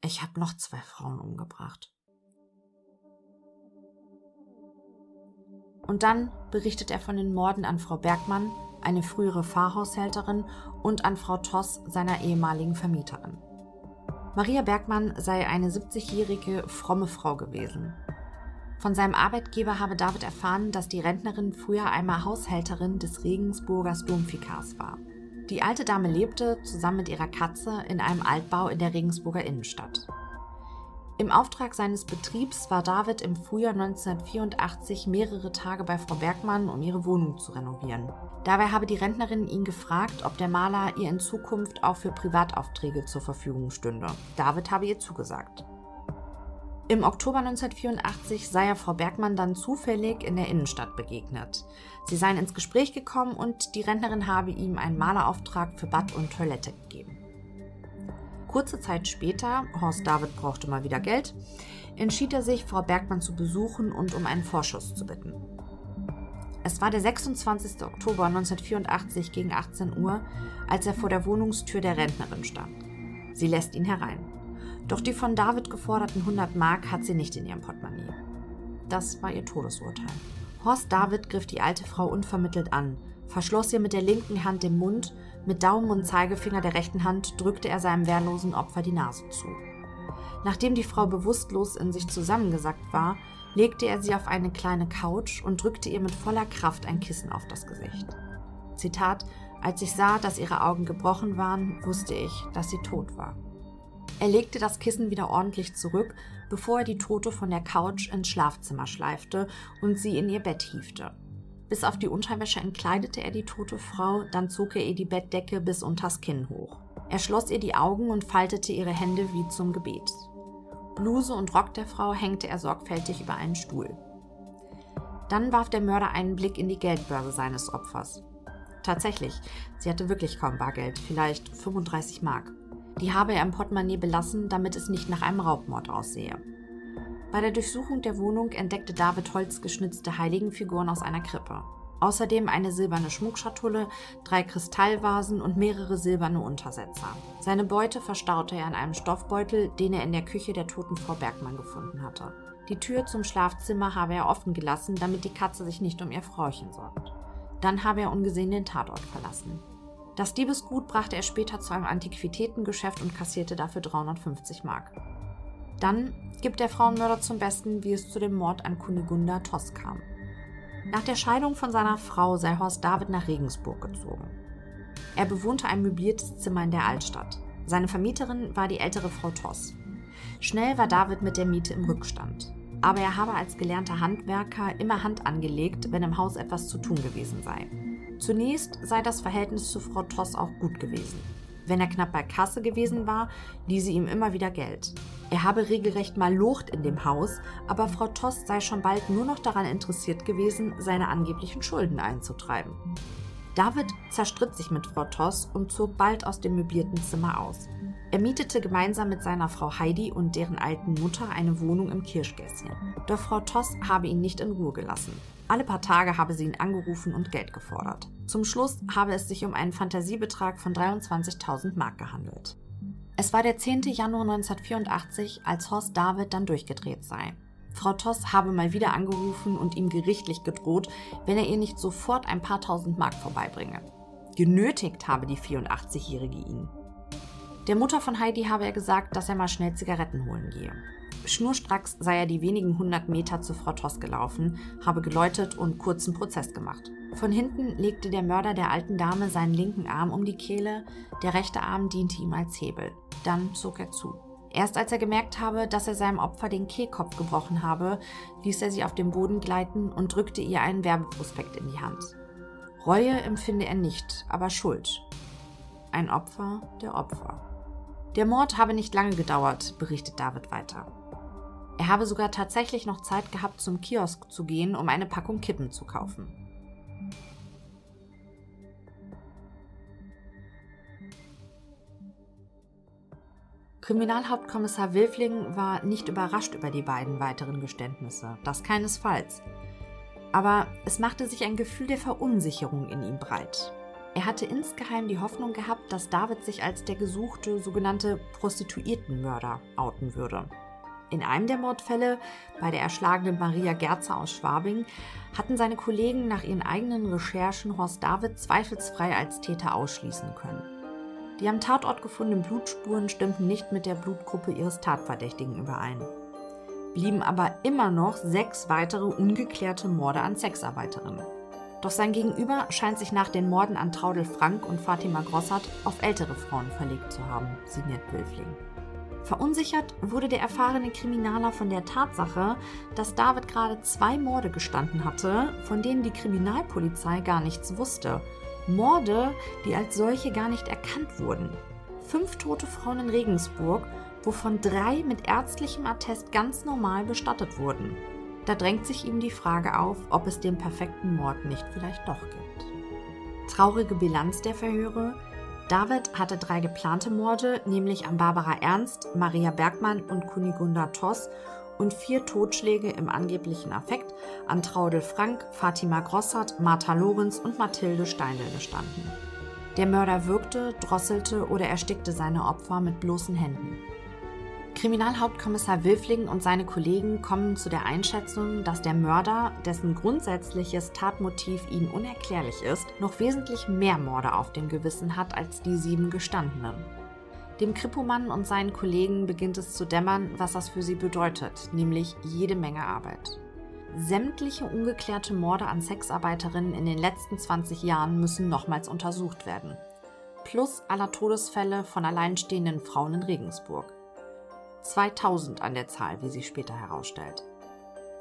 Ich habe noch zwei Frauen umgebracht. Und dann berichtet er von den Morden an Frau Bergmann, eine frühere Fahrhaushälterin, und an Frau Toss, seiner ehemaligen Vermieterin. Maria Bergmann sei eine 70-jährige, fromme Frau gewesen. Von seinem Arbeitgeber habe David erfahren, dass die Rentnerin früher einmal Haushälterin des Regensburgers Domfikars war. Die alte Dame lebte zusammen mit ihrer Katze in einem Altbau in der Regensburger Innenstadt. Im Auftrag seines Betriebs war David im Frühjahr 1984 mehrere Tage bei Frau Bergmann, um ihre Wohnung zu renovieren. Dabei habe die Rentnerin ihn gefragt, ob der Maler ihr in Zukunft auch für Privataufträge zur Verfügung stünde. David habe ihr zugesagt. Im Oktober 1984 sei er Frau Bergmann dann zufällig in der Innenstadt begegnet. Sie seien ins Gespräch gekommen und die Rentnerin habe ihm einen Malerauftrag für Bad und Toilette gegeben. Kurze Zeit später, Horst David brauchte mal wieder Geld, entschied er sich, Frau Bergmann zu besuchen und um einen Vorschuss zu bitten. Es war der 26. Oktober 1984 gegen 18 Uhr, als er vor der Wohnungstür der Rentnerin stand. Sie lässt ihn herein. Doch die von David geforderten 100 Mark hat sie nicht in ihrem Portemonnaie. Das war ihr Todesurteil. Horst David griff die alte Frau unvermittelt an, verschloss ihr mit der linken Hand den Mund mit Daumen und Zeigefinger der rechten Hand drückte er seinem wehrlosen Opfer die Nase zu. Nachdem die Frau bewusstlos in sich zusammengesackt war, legte er sie auf eine kleine Couch und drückte ihr mit voller Kraft ein Kissen auf das Gesicht. Zitat, als ich sah, dass ihre Augen gebrochen waren, wusste ich, dass sie tot war. Er legte das Kissen wieder ordentlich zurück, bevor er die Tote von der Couch ins Schlafzimmer schleifte und sie in ihr Bett hiefte. Bis auf die Unterwäsche entkleidete er die tote Frau, dann zog er ihr die Bettdecke bis unters Kinn hoch. Er schloss ihr die Augen und faltete ihre Hände wie zum Gebet. Bluse und Rock der Frau hängte er sorgfältig über einen Stuhl. Dann warf der Mörder einen Blick in die Geldbörse seines Opfers. Tatsächlich, sie hatte wirklich kaum Bargeld, vielleicht 35 Mark. Die habe er im Portemonnaie belassen, damit es nicht nach einem Raubmord aussehe. Bei der Durchsuchung der Wohnung entdeckte David holzgeschnitzte Heiligenfiguren aus einer Krippe. Außerdem eine silberne Schmuckschatulle, drei Kristallvasen und mehrere silberne Untersetzer. Seine Beute verstaute er in einem Stoffbeutel, den er in der Küche der toten Frau Bergmann gefunden hatte. Die Tür zum Schlafzimmer habe er offen gelassen, damit die Katze sich nicht um ihr Frauchen sorgt. Dann habe er ungesehen den Tatort verlassen. Das Diebesgut brachte er später zu einem Antiquitätengeschäft und kassierte dafür 350 Mark. Dann gibt der Frauenmörder zum Besten, wie es zu dem Mord an Kunigunda Toss kam. Nach der Scheidung von seiner Frau sei Horst David nach Regensburg gezogen. Er bewohnte ein möbliertes Zimmer in der Altstadt. Seine Vermieterin war die ältere Frau Toss. Schnell war David mit der Miete im Rückstand. Aber er habe als gelernter Handwerker immer Hand angelegt, wenn im Haus etwas zu tun gewesen sei. Zunächst sei das Verhältnis zu Frau Toss auch gut gewesen. Wenn er knapp bei Kasse gewesen war, ließ sie ihm immer wieder Geld. Er habe regelrecht mal Lucht in dem Haus, aber Frau Tost sei schon bald nur noch daran interessiert gewesen, seine angeblichen Schulden einzutreiben. David zerstritt sich mit Frau Toss und zog bald aus dem möblierten Zimmer aus. Er mietete gemeinsam mit seiner Frau Heidi und deren alten Mutter eine Wohnung im Kirschgässchen. Doch Frau Toss habe ihn nicht in Ruhe gelassen. Alle paar Tage habe sie ihn angerufen und Geld gefordert. Zum Schluss habe es sich um einen Fantasiebetrag von 23.000 Mark gehandelt. Es war der 10. Januar 1984, als Horst David dann durchgedreht sei. Frau Toss habe mal wieder angerufen und ihm gerichtlich gedroht, wenn er ihr nicht sofort ein paar tausend Mark vorbeibringe. Genötigt habe die 84-Jährige ihn. Der Mutter von Heidi habe er gesagt, dass er mal schnell Zigaretten holen gehe. Schnurstracks sei er die wenigen hundert Meter zu Frau Toss gelaufen, habe geläutet und kurzen Prozess gemacht. Von hinten legte der Mörder der alten Dame seinen linken Arm um die Kehle, der rechte Arm diente ihm als Hebel. Dann zog er zu. Erst als er gemerkt habe, dass er seinem Opfer den Kehlkopf gebrochen habe, ließ er sie auf den Boden gleiten und drückte ihr einen Werbeprospekt in die Hand. Reue empfinde er nicht, aber Schuld. Ein Opfer der Opfer. Der Mord habe nicht lange gedauert, berichtet David weiter. Er habe sogar tatsächlich noch Zeit gehabt, zum Kiosk zu gehen, um eine Packung Kippen zu kaufen. Kriminalhauptkommissar Wilfling war nicht überrascht über die beiden weiteren Geständnisse, das keinesfalls. Aber es machte sich ein Gefühl der Verunsicherung in ihm breit. Er hatte insgeheim die Hoffnung gehabt, dass David sich als der gesuchte sogenannte Prostituiertenmörder outen würde. In einem der Mordfälle, bei der erschlagenen Maria Gerzer aus Schwabing, hatten seine Kollegen nach ihren eigenen Recherchen Horst David zweifelsfrei als Täter ausschließen können. Die am Tatort gefundenen Blutspuren stimmten nicht mit der Blutgruppe ihres Tatverdächtigen überein. Blieben aber immer noch sechs weitere ungeklärte Morde an Sexarbeiterinnen. Doch sein Gegenüber scheint sich nach den Morden an Traudel Frank und Fatima Grossart auf ältere Frauen verlegt zu haben, signiert Wülfling. Verunsichert wurde der erfahrene Kriminaler von der Tatsache, dass David gerade zwei Morde gestanden hatte, von denen die Kriminalpolizei gar nichts wusste. Morde, die als solche gar nicht erkannt wurden. Fünf tote Frauen in Regensburg, wovon drei mit ärztlichem Attest ganz normal bestattet wurden. Da drängt sich ihm die Frage auf, ob es den perfekten Mord nicht vielleicht doch gibt. Traurige Bilanz der Verhöre. David hatte drei geplante Morde, nämlich an Barbara Ernst, Maria Bergmann und Kunigunda Toss und vier Totschläge im angeblichen Affekt an Traudel Frank, Fatima Grossart, Martha Lorenz und Mathilde Steindl gestanden. Der Mörder würgte, drosselte oder erstickte seine Opfer mit bloßen Händen. Kriminalhauptkommissar Wilfling und seine Kollegen kommen zu der Einschätzung, dass der Mörder, dessen grundsätzliches Tatmotiv ihnen unerklärlich ist, noch wesentlich mehr Morde auf dem Gewissen hat als die sieben Gestandenen. Dem Krippomann und seinen Kollegen beginnt es zu dämmern, was das für sie bedeutet, nämlich jede Menge Arbeit. Sämtliche ungeklärte Morde an Sexarbeiterinnen in den letzten 20 Jahren müssen nochmals untersucht werden. Plus aller Todesfälle von alleinstehenden Frauen in Regensburg. 2000 an der Zahl, wie sich später herausstellt.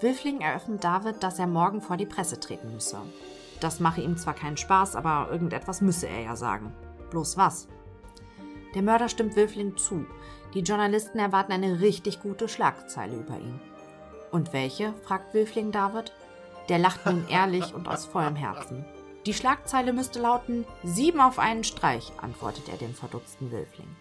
Wilfling eröffnet David, dass er morgen vor die Presse treten müsse. Das mache ihm zwar keinen Spaß, aber irgendetwas müsse er ja sagen. Bloß was? Der Mörder stimmt Wilfling zu. Die Journalisten erwarten eine richtig gute Schlagzeile über ihn. Und welche? fragt Wilfling David. Der lacht nun ehrlich und aus vollem Herzen. Die Schlagzeile müsste lauten: Sieben auf einen Streich, antwortet er dem verdutzten Wilfling.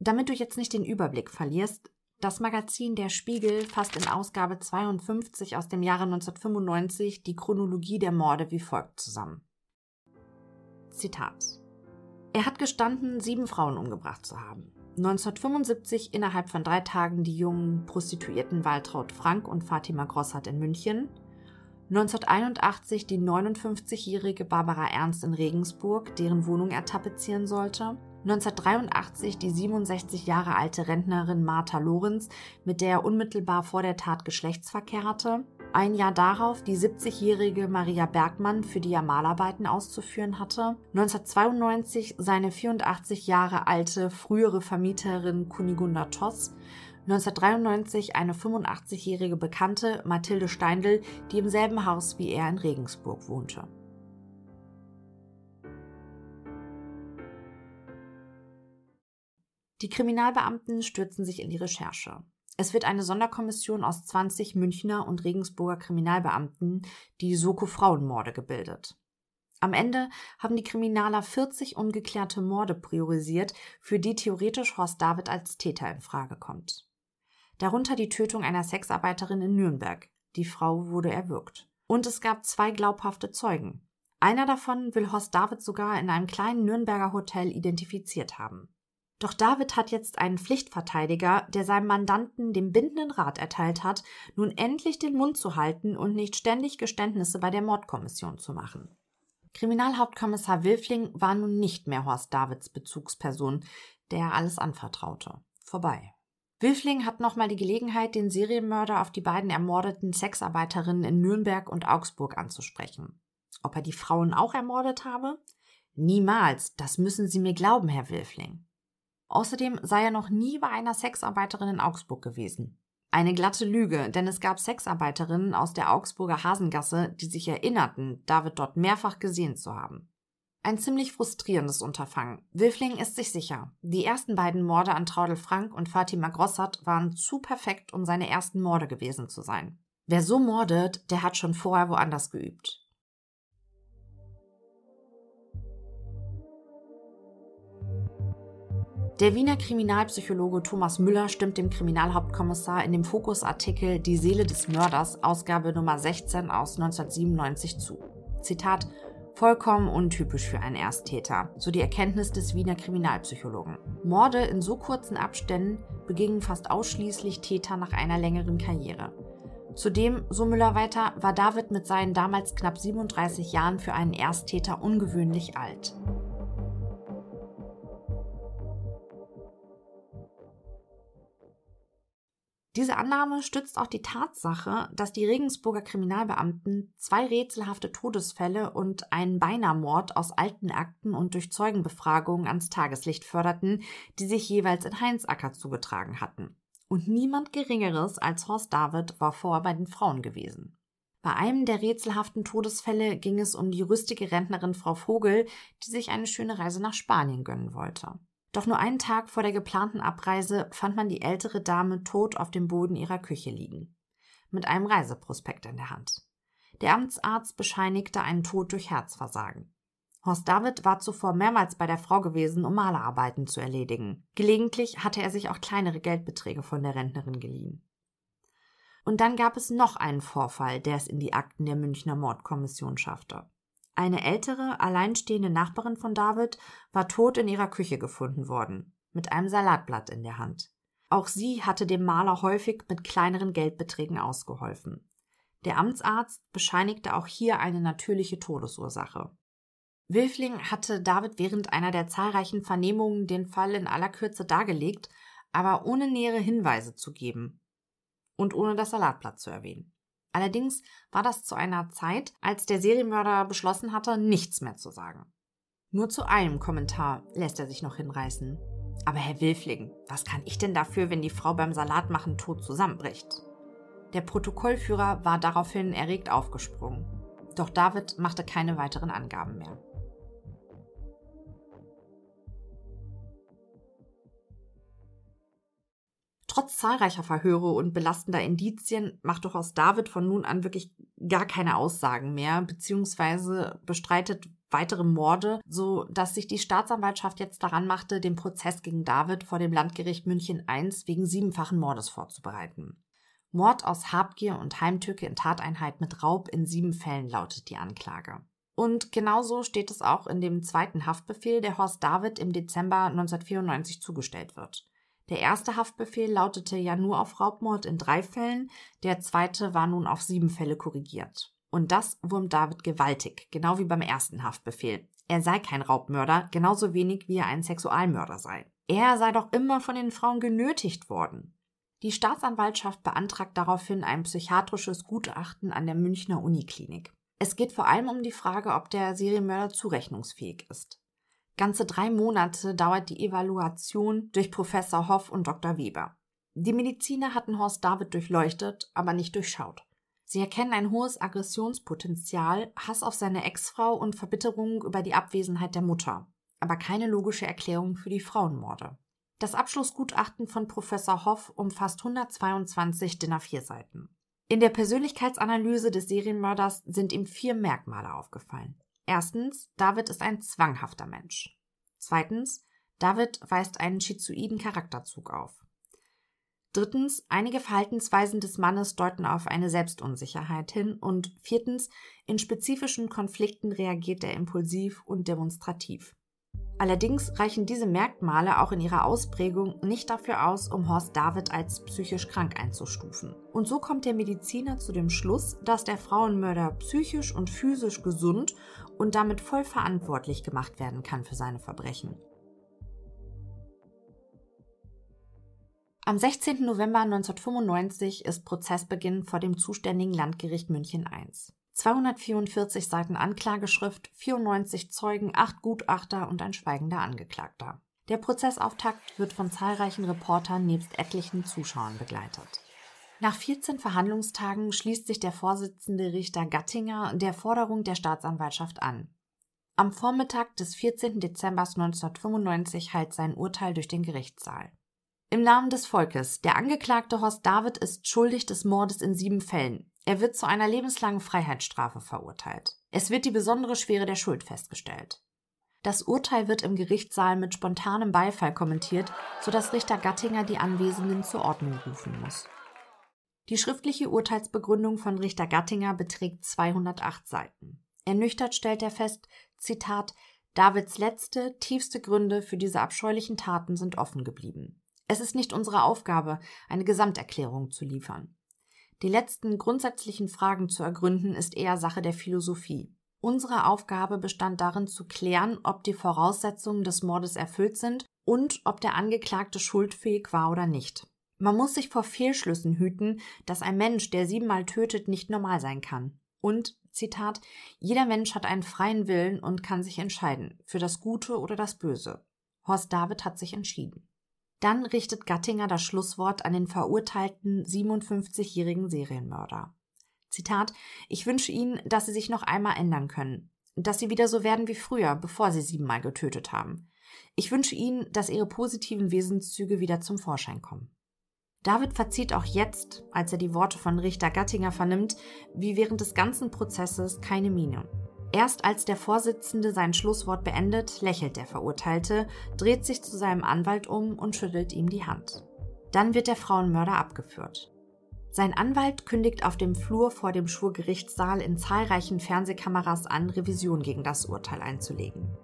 Damit du jetzt nicht den Überblick verlierst, das Magazin Der Spiegel fasst in Ausgabe 52 aus dem Jahre 1995 die Chronologie der Morde wie folgt zusammen. Zitat. Er hat gestanden, sieben Frauen umgebracht zu haben. 1975 innerhalb von drei Tagen die jungen Prostituierten Waltraud Frank und Fatima Grossart in München. 1981 die 59-jährige Barbara Ernst in Regensburg, deren Wohnung er tapezieren sollte. 1983 die 67 Jahre alte Rentnerin Martha Lorenz, mit der er unmittelbar vor der Tat Geschlechtsverkehr hatte. Ein Jahr darauf die 70-jährige Maria Bergmann, für die er Malarbeiten auszuführen hatte. 1992 seine 84 Jahre alte frühere Vermieterin Kunigunda Toss. 1993 eine 85-jährige Bekannte Mathilde Steindl, die im selben Haus wie er in Regensburg wohnte. Die Kriminalbeamten stürzen sich in die Recherche. Es wird eine Sonderkommission aus 20 Münchner und Regensburger Kriminalbeamten, die Soko Frauenmorde, gebildet. Am Ende haben die Kriminaler 40 ungeklärte Morde priorisiert, für die theoretisch Horst David als Täter in Frage kommt. Darunter die Tötung einer Sexarbeiterin in Nürnberg. Die Frau wurde erwürgt. Und es gab zwei glaubhafte Zeugen. Einer davon will Horst David sogar in einem kleinen Nürnberger Hotel identifiziert haben. Doch David hat jetzt einen Pflichtverteidiger, der seinem Mandanten den bindenden Rat erteilt hat, nun endlich den Mund zu halten und nicht ständig Geständnisse bei der Mordkommission zu machen. Kriminalhauptkommissar Wilfling war nun nicht mehr Horst Davids Bezugsperson, der alles anvertraute. Vorbei. Wilfling hat nochmal die Gelegenheit, den Serienmörder auf die beiden ermordeten Sexarbeiterinnen in Nürnberg und Augsburg anzusprechen. Ob er die Frauen auch ermordet habe? Niemals, das müssen Sie mir glauben, Herr Wilfling. Außerdem sei er noch nie bei einer Sexarbeiterin in Augsburg gewesen. Eine glatte Lüge, denn es gab Sexarbeiterinnen aus der Augsburger Hasengasse, die sich erinnerten, David dort mehrfach gesehen zu haben. Ein ziemlich frustrierendes Unterfangen. Wilfling ist sich sicher. Die ersten beiden Morde an Traudel Frank und Fatima Grossert waren zu perfekt, um seine ersten Morde gewesen zu sein. Wer so mordet, der hat schon vorher woanders geübt. Der Wiener Kriminalpsychologe Thomas Müller stimmt dem Kriminalhauptkommissar in dem Fokusartikel Die Seele des Mörders, Ausgabe Nummer 16 aus 1997 zu. Zitat Vollkommen untypisch für einen Ersttäter, so die Erkenntnis des Wiener Kriminalpsychologen. Morde in so kurzen Abständen begingen fast ausschließlich Täter nach einer längeren Karriere. Zudem, so Müller weiter, war David mit seinen damals knapp 37 Jahren für einen Ersttäter ungewöhnlich alt. Diese Annahme stützt auch die Tatsache, dass die Regensburger Kriminalbeamten zwei rätselhafte Todesfälle und einen Beinamord aus alten Akten und durch Zeugenbefragungen ans Tageslicht förderten, die sich jeweils in Heinzacker zugetragen hatten. Und niemand Geringeres als Horst David war vorher bei den Frauen gewesen. Bei einem der rätselhaften Todesfälle ging es um die rüstige Rentnerin Frau Vogel, die sich eine schöne Reise nach Spanien gönnen wollte. Doch nur einen Tag vor der geplanten Abreise fand man die ältere Dame tot auf dem Boden ihrer Küche liegen, mit einem Reiseprospekt in der Hand. Der Amtsarzt bescheinigte einen Tod durch Herzversagen. Horst David war zuvor mehrmals bei der Frau gewesen, um Malerarbeiten zu erledigen. Gelegentlich hatte er sich auch kleinere Geldbeträge von der Rentnerin geliehen. Und dann gab es noch einen Vorfall, der es in die Akten der Münchner Mordkommission schaffte. Eine ältere, alleinstehende Nachbarin von David war tot in ihrer Küche gefunden worden, mit einem Salatblatt in der Hand. Auch sie hatte dem Maler häufig mit kleineren Geldbeträgen ausgeholfen. Der Amtsarzt bescheinigte auch hier eine natürliche Todesursache. Wilfling hatte David während einer der zahlreichen Vernehmungen den Fall in aller Kürze dargelegt, aber ohne nähere Hinweise zu geben und ohne das Salatblatt zu erwähnen. Allerdings war das zu einer Zeit, als der Serienmörder beschlossen hatte, nichts mehr zu sagen. Nur zu einem Kommentar lässt er sich noch hinreißen. Aber Herr Wilfling, was kann ich denn dafür, wenn die Frau beim Salatmachen tot zusammenbricht? Der Protokollführer war daraufhin erregt aufgesprungen. Doch David machte keine weiteren Angaben mehr. Trotz zahlreicher Verhöre und belastender Indizien macht durchaus David von nun an wirklich gar keine Aussagen mehr, beziehungsweise bestreitet weitere Morde, so dass sich die Staatsanwaltschaft jetzt daran machte, den Prozess gegen David vor dem Landgericht München I wegen siebenfachen Mordes vorzubereiten. Mord aus Habgier und Heimtücke in Tateinheit mit Raub in sieben Fällen lautet die Anklage. Und genauso steht es auch in dem zweiten Haftbefehl, der Horst David im Dezember 1994 zugestellt wird. Der erste Haftbefehl lautete ja nur auf Raubmord in drei Fällen, der zweite war nun auf sieben Fälle korrigiert. Und das wurmt David gewaltig, genau wie beim ersten Haftbefehl. Er sei kein Raubmörder, genauso wenig wie er ein Sexualmörder sei. Er sei doch immer von den Frauen genötigt worden. Die Staatsanwaltschaft beantragt daraufhin ein psychiatrisches Gutachten an der Münchner Uniklinik. Es geht vor allem um die Frage, ob der Serienmörder zurechnungsfähig ist. Ganze drei Monate dauert die Evaluation durch Professor Hoff und Dr. Weber. Die Mediziner hatten Horst David durchleuchtet, aber nicht durchschaut. Sie erkennen ein hohes Aggressionspotenzial, Hass auf seine Ex-Frau und Verbitterung über die Abwesenheit der Mutter, aber keine logische Erklärung für die Frauenmorde. Das Abschlussgutachten von Professor Hoff umfasst 122 DIN A4-Seiten. In der Persönlichkeitsanalyse des Serienmörders sind ihm vier Merkmale aufgefallen. Erstens, David ist ein zwanghafter Mensch. Zweitens, David weist einen schizoiden Charakterzug auf. Drittens, einige Verhaltensweisen des Mannes deuten auf eine Selbstunsicherheit hin. Und viertens, in spezifischen Konflikten reagiert er impulsiv und demonstrativ. Allerdings reichen diese Merkmale auch in ihrer Ausprägung nicht dafür aus, um Horst David als psychisch krank einzustufen. Und so kommt der Mediziner zu dem Schluss, dass der Frauenmörder psychisch und physisch gesund und damit voll verantwortlich gemacht werden kann für seine Verbrechen. Am 16. November 1995 ist Prozessbeginn vor dem zuständigen Landgericht München I. 244 Seiten Anklageschrift, 94 Zeugen, 8 Gutachter und ein schweigender Angeklagter. Der Prozessauftakt wird von zahlreichen Reportern nebst etlichen Zuschauern begleitet. Nach 14 Verhandlungstagen schließt sich der Vorsitzende Richter Gattinger der Forderung der Staatsanwaltschaft an. Am Vormittag des 14. Dezember 1995 heilt sein Urteil durch den Gerichtssaal. Im Namen des Volkes. Der Angeklagte Horst David ist schuldig des Mordes in sieben Fällen. Er wird zu einer lebenslangen Freiheitsstrafe verurteilt. Es wird die besondere Schwere der Schuld festgestellt. Das Urteil wird im Gerichtssaal mit spontanem Beifall kommentiert, sodass Richter Gattinger die Anwesenden zur Ordnung rufen muss. Die schriftliche Urteilsbegründung von Richter Gattinger beträgt 208 Seiten. Ernüchtert stellt er fest, Zitat, Davids letzte, tiefste Gründe für diese abscheulichen Taten sind offen geblieben. Es ist nicht unsere Aufgabe, eine Gesamterklärung zu liefern. Die letzten grundsätzlichen Fragen zu ergründen ist eher Sache der Philosophie. Unsere Aufgabe bestand darin zu klären, ob die Voraussetzungen des Mordes erfüllt sind und ob der Angeklagte schuldfähig war oder nicht. Man muss sich vor Fehlschlüssen hüten, dass ein Mensch, der siebenmal tötet, nicht normal sein kann. Und, Zitat, jeder Mensch hat einen freien Willen und kann sich entscheiden, für das Gute oder das Böse. Horst David hat sich entschieden. Dann richtet Gattinger das Schlusswort an den verurteilten 57-jährigen Serienmörder. Zitat, ich wünsche Ihnen, dass Sie sich noch einmal ändern können, dass Sie wieder so werden wie früher, bevor Sie siebenmal getötet haben. Ich wünsche Ihnen, dass Ihre positiven Wesenszüge wieder zum Vorschein kommen. David verzieht auch jetzt, als er die Worte von Richter Gattinger vernimmt, wie während des ganzen Prozesses keine Miene. Erst als der Vorsitzende sein Schlusswort beendet, lächelt der Verurteilte, dreht sich zu seinem Anwalt um und schüttelt ihm die Hand. Dann wird der Frauenmörder abgeführt. Sein Anwalt kündigt auf dem Flur vor dem Schwurgerichtssaal in zahlreichen Fernsehkameras an, Revision gegen das Urteil einzulegen.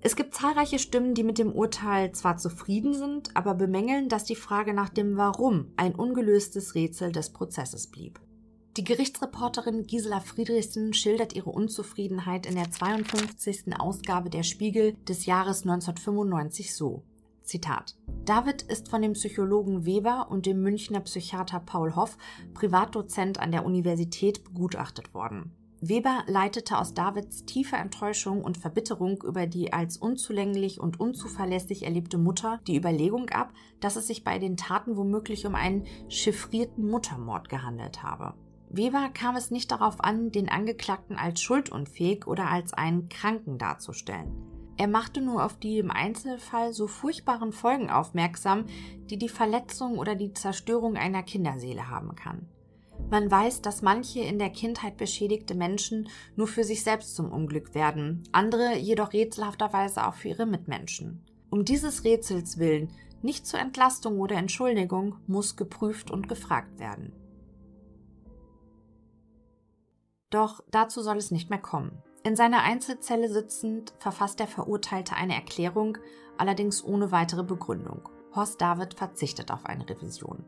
Es gibt zahlreiche Stimmen, die mit dem Urteil zwar zufrieden sind, aber bemängeln, dass die Frage nach dem Warum ein ungelöstes Rätsel des Prozesses blieb. Die Gerichtsreporterin Gisela Friedrichsen schildert ihre Unzufriedenheit in der 52. Ausgabe der Spiegel des Jahres 1995 so. Zitat. David ist von dem Psychologen Weber und dem Münchner Psychiater Paul Hoff, Privatdozent an der Universität, begutachtet worden. Weber leitete aus Davids tiefer Enttäuschung und Verbitterung über die als unzulänglich und unzuverlässig erlebte Mutter die Überlegung ab, dass es sich bei den Taten womöglich um einen chiffrierten Muttermord gehandelt habe. Weber kam es nicht darauf an, den Angeklagten als schuldunfähig oder als einen Kranken darzustellen. Er machte nur auf die im Einzelfall so furchtbaren Folgen aufmerksam, die die Verletzung oder die Zerstörung einer Kinderseele haben kann. Man weiß, dass manche in der Kindheit beschädigte Menschen nur für sich selbst zum Unglück werden, andere jedoch rätselhafterweise auch für ihre Mitmenschen. Um dieses Rätsels willen, nicht zur Entlastung oder Entschuldigung, muss geprüft und gefragt werden. Doch dazu soll es nicht mehr kommen. In seiner Einzelzelle sitzend verfasst der Verurteilte eine Erklärung, allerdings ohne weitere Begründung. Horst David verzichtet auf eine Revision.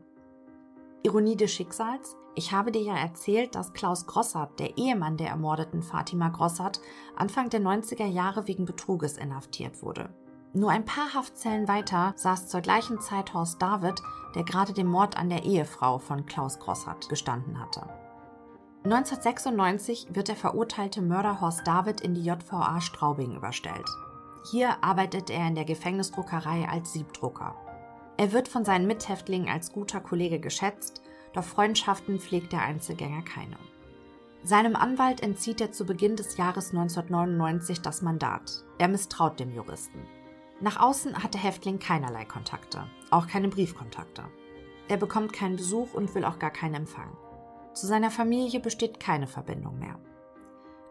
Ironie des Schicksals? Ich habe dir ja erzählt, dass Klaus Grossart, der Ehemann der ermordeten Fatima Grossart, Anfang der 90er Jahre wegen Betruges inhaftiert wurde. Nur ein paar Haftzellen weiter saß zur gleichen Zeit Horst David, der gerade den Mord an der Ehefrau von Klaus Grossart gestanden hatte. 1996 wird der verurteilte Mörder Horst David in die JVA Straubing überstellt. Hier arbeitet er in der Gefängnisdruckerei als Siebdrucker. Er wird von seinen Mithäftlingen als guter Kollege geschätzt, doch Freundschaften pflegt der Einzelgänger keine. Seinem Anwalt entzieht er zu Beginn des Jahres 1999 das Mandat. Er misstraut dem Juristen. Nach außen hat der Häftling keinerlei Kontakte, auch keine Briefkontakte. Er bekommt keinen Besuch und will auch gar keinen Empfang. Zu seiner Familie besteht keine Verbindung mehr.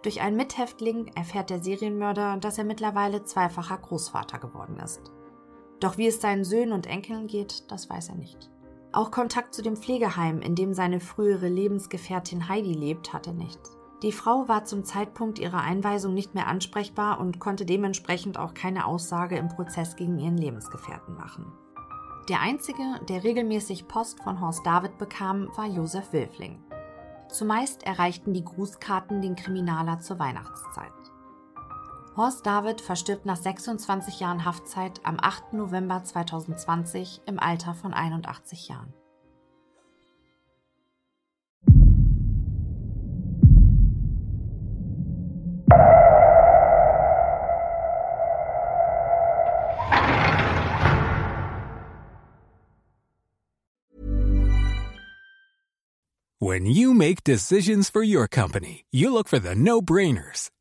Durch einen Mithäftling erfährt der Serienmörder, dass er mittlerweile zweifacher Großvater geworden ist. Doch wie es seinen Söhnen und Enkeln geht, das weiß er nicht. Auch Kontakt zu dem Pflegeheim, in dem seine frühere Lebensgefährtin Heidi lebt, hat er nicht. Die Frau war zum Zeitpunkt ihrer Einweisung nicht mehr ansprechbar und konnte dementsprechend auch keine Aussage im Prozess gegen ihren Lebensgefährten machen. Der einzige, der regelmäßig Post von Horst David bekam, war Josef Wilfling. Zumeist erreichten die Grußkarten den Kriminaler zur Weihnachtszeit. Horst David verstirbt nach 26 Jahren Haftzeit am 8. November 2020 im Alter von 81 Jahren. When you make decisions for your company, you look for the no-brainers.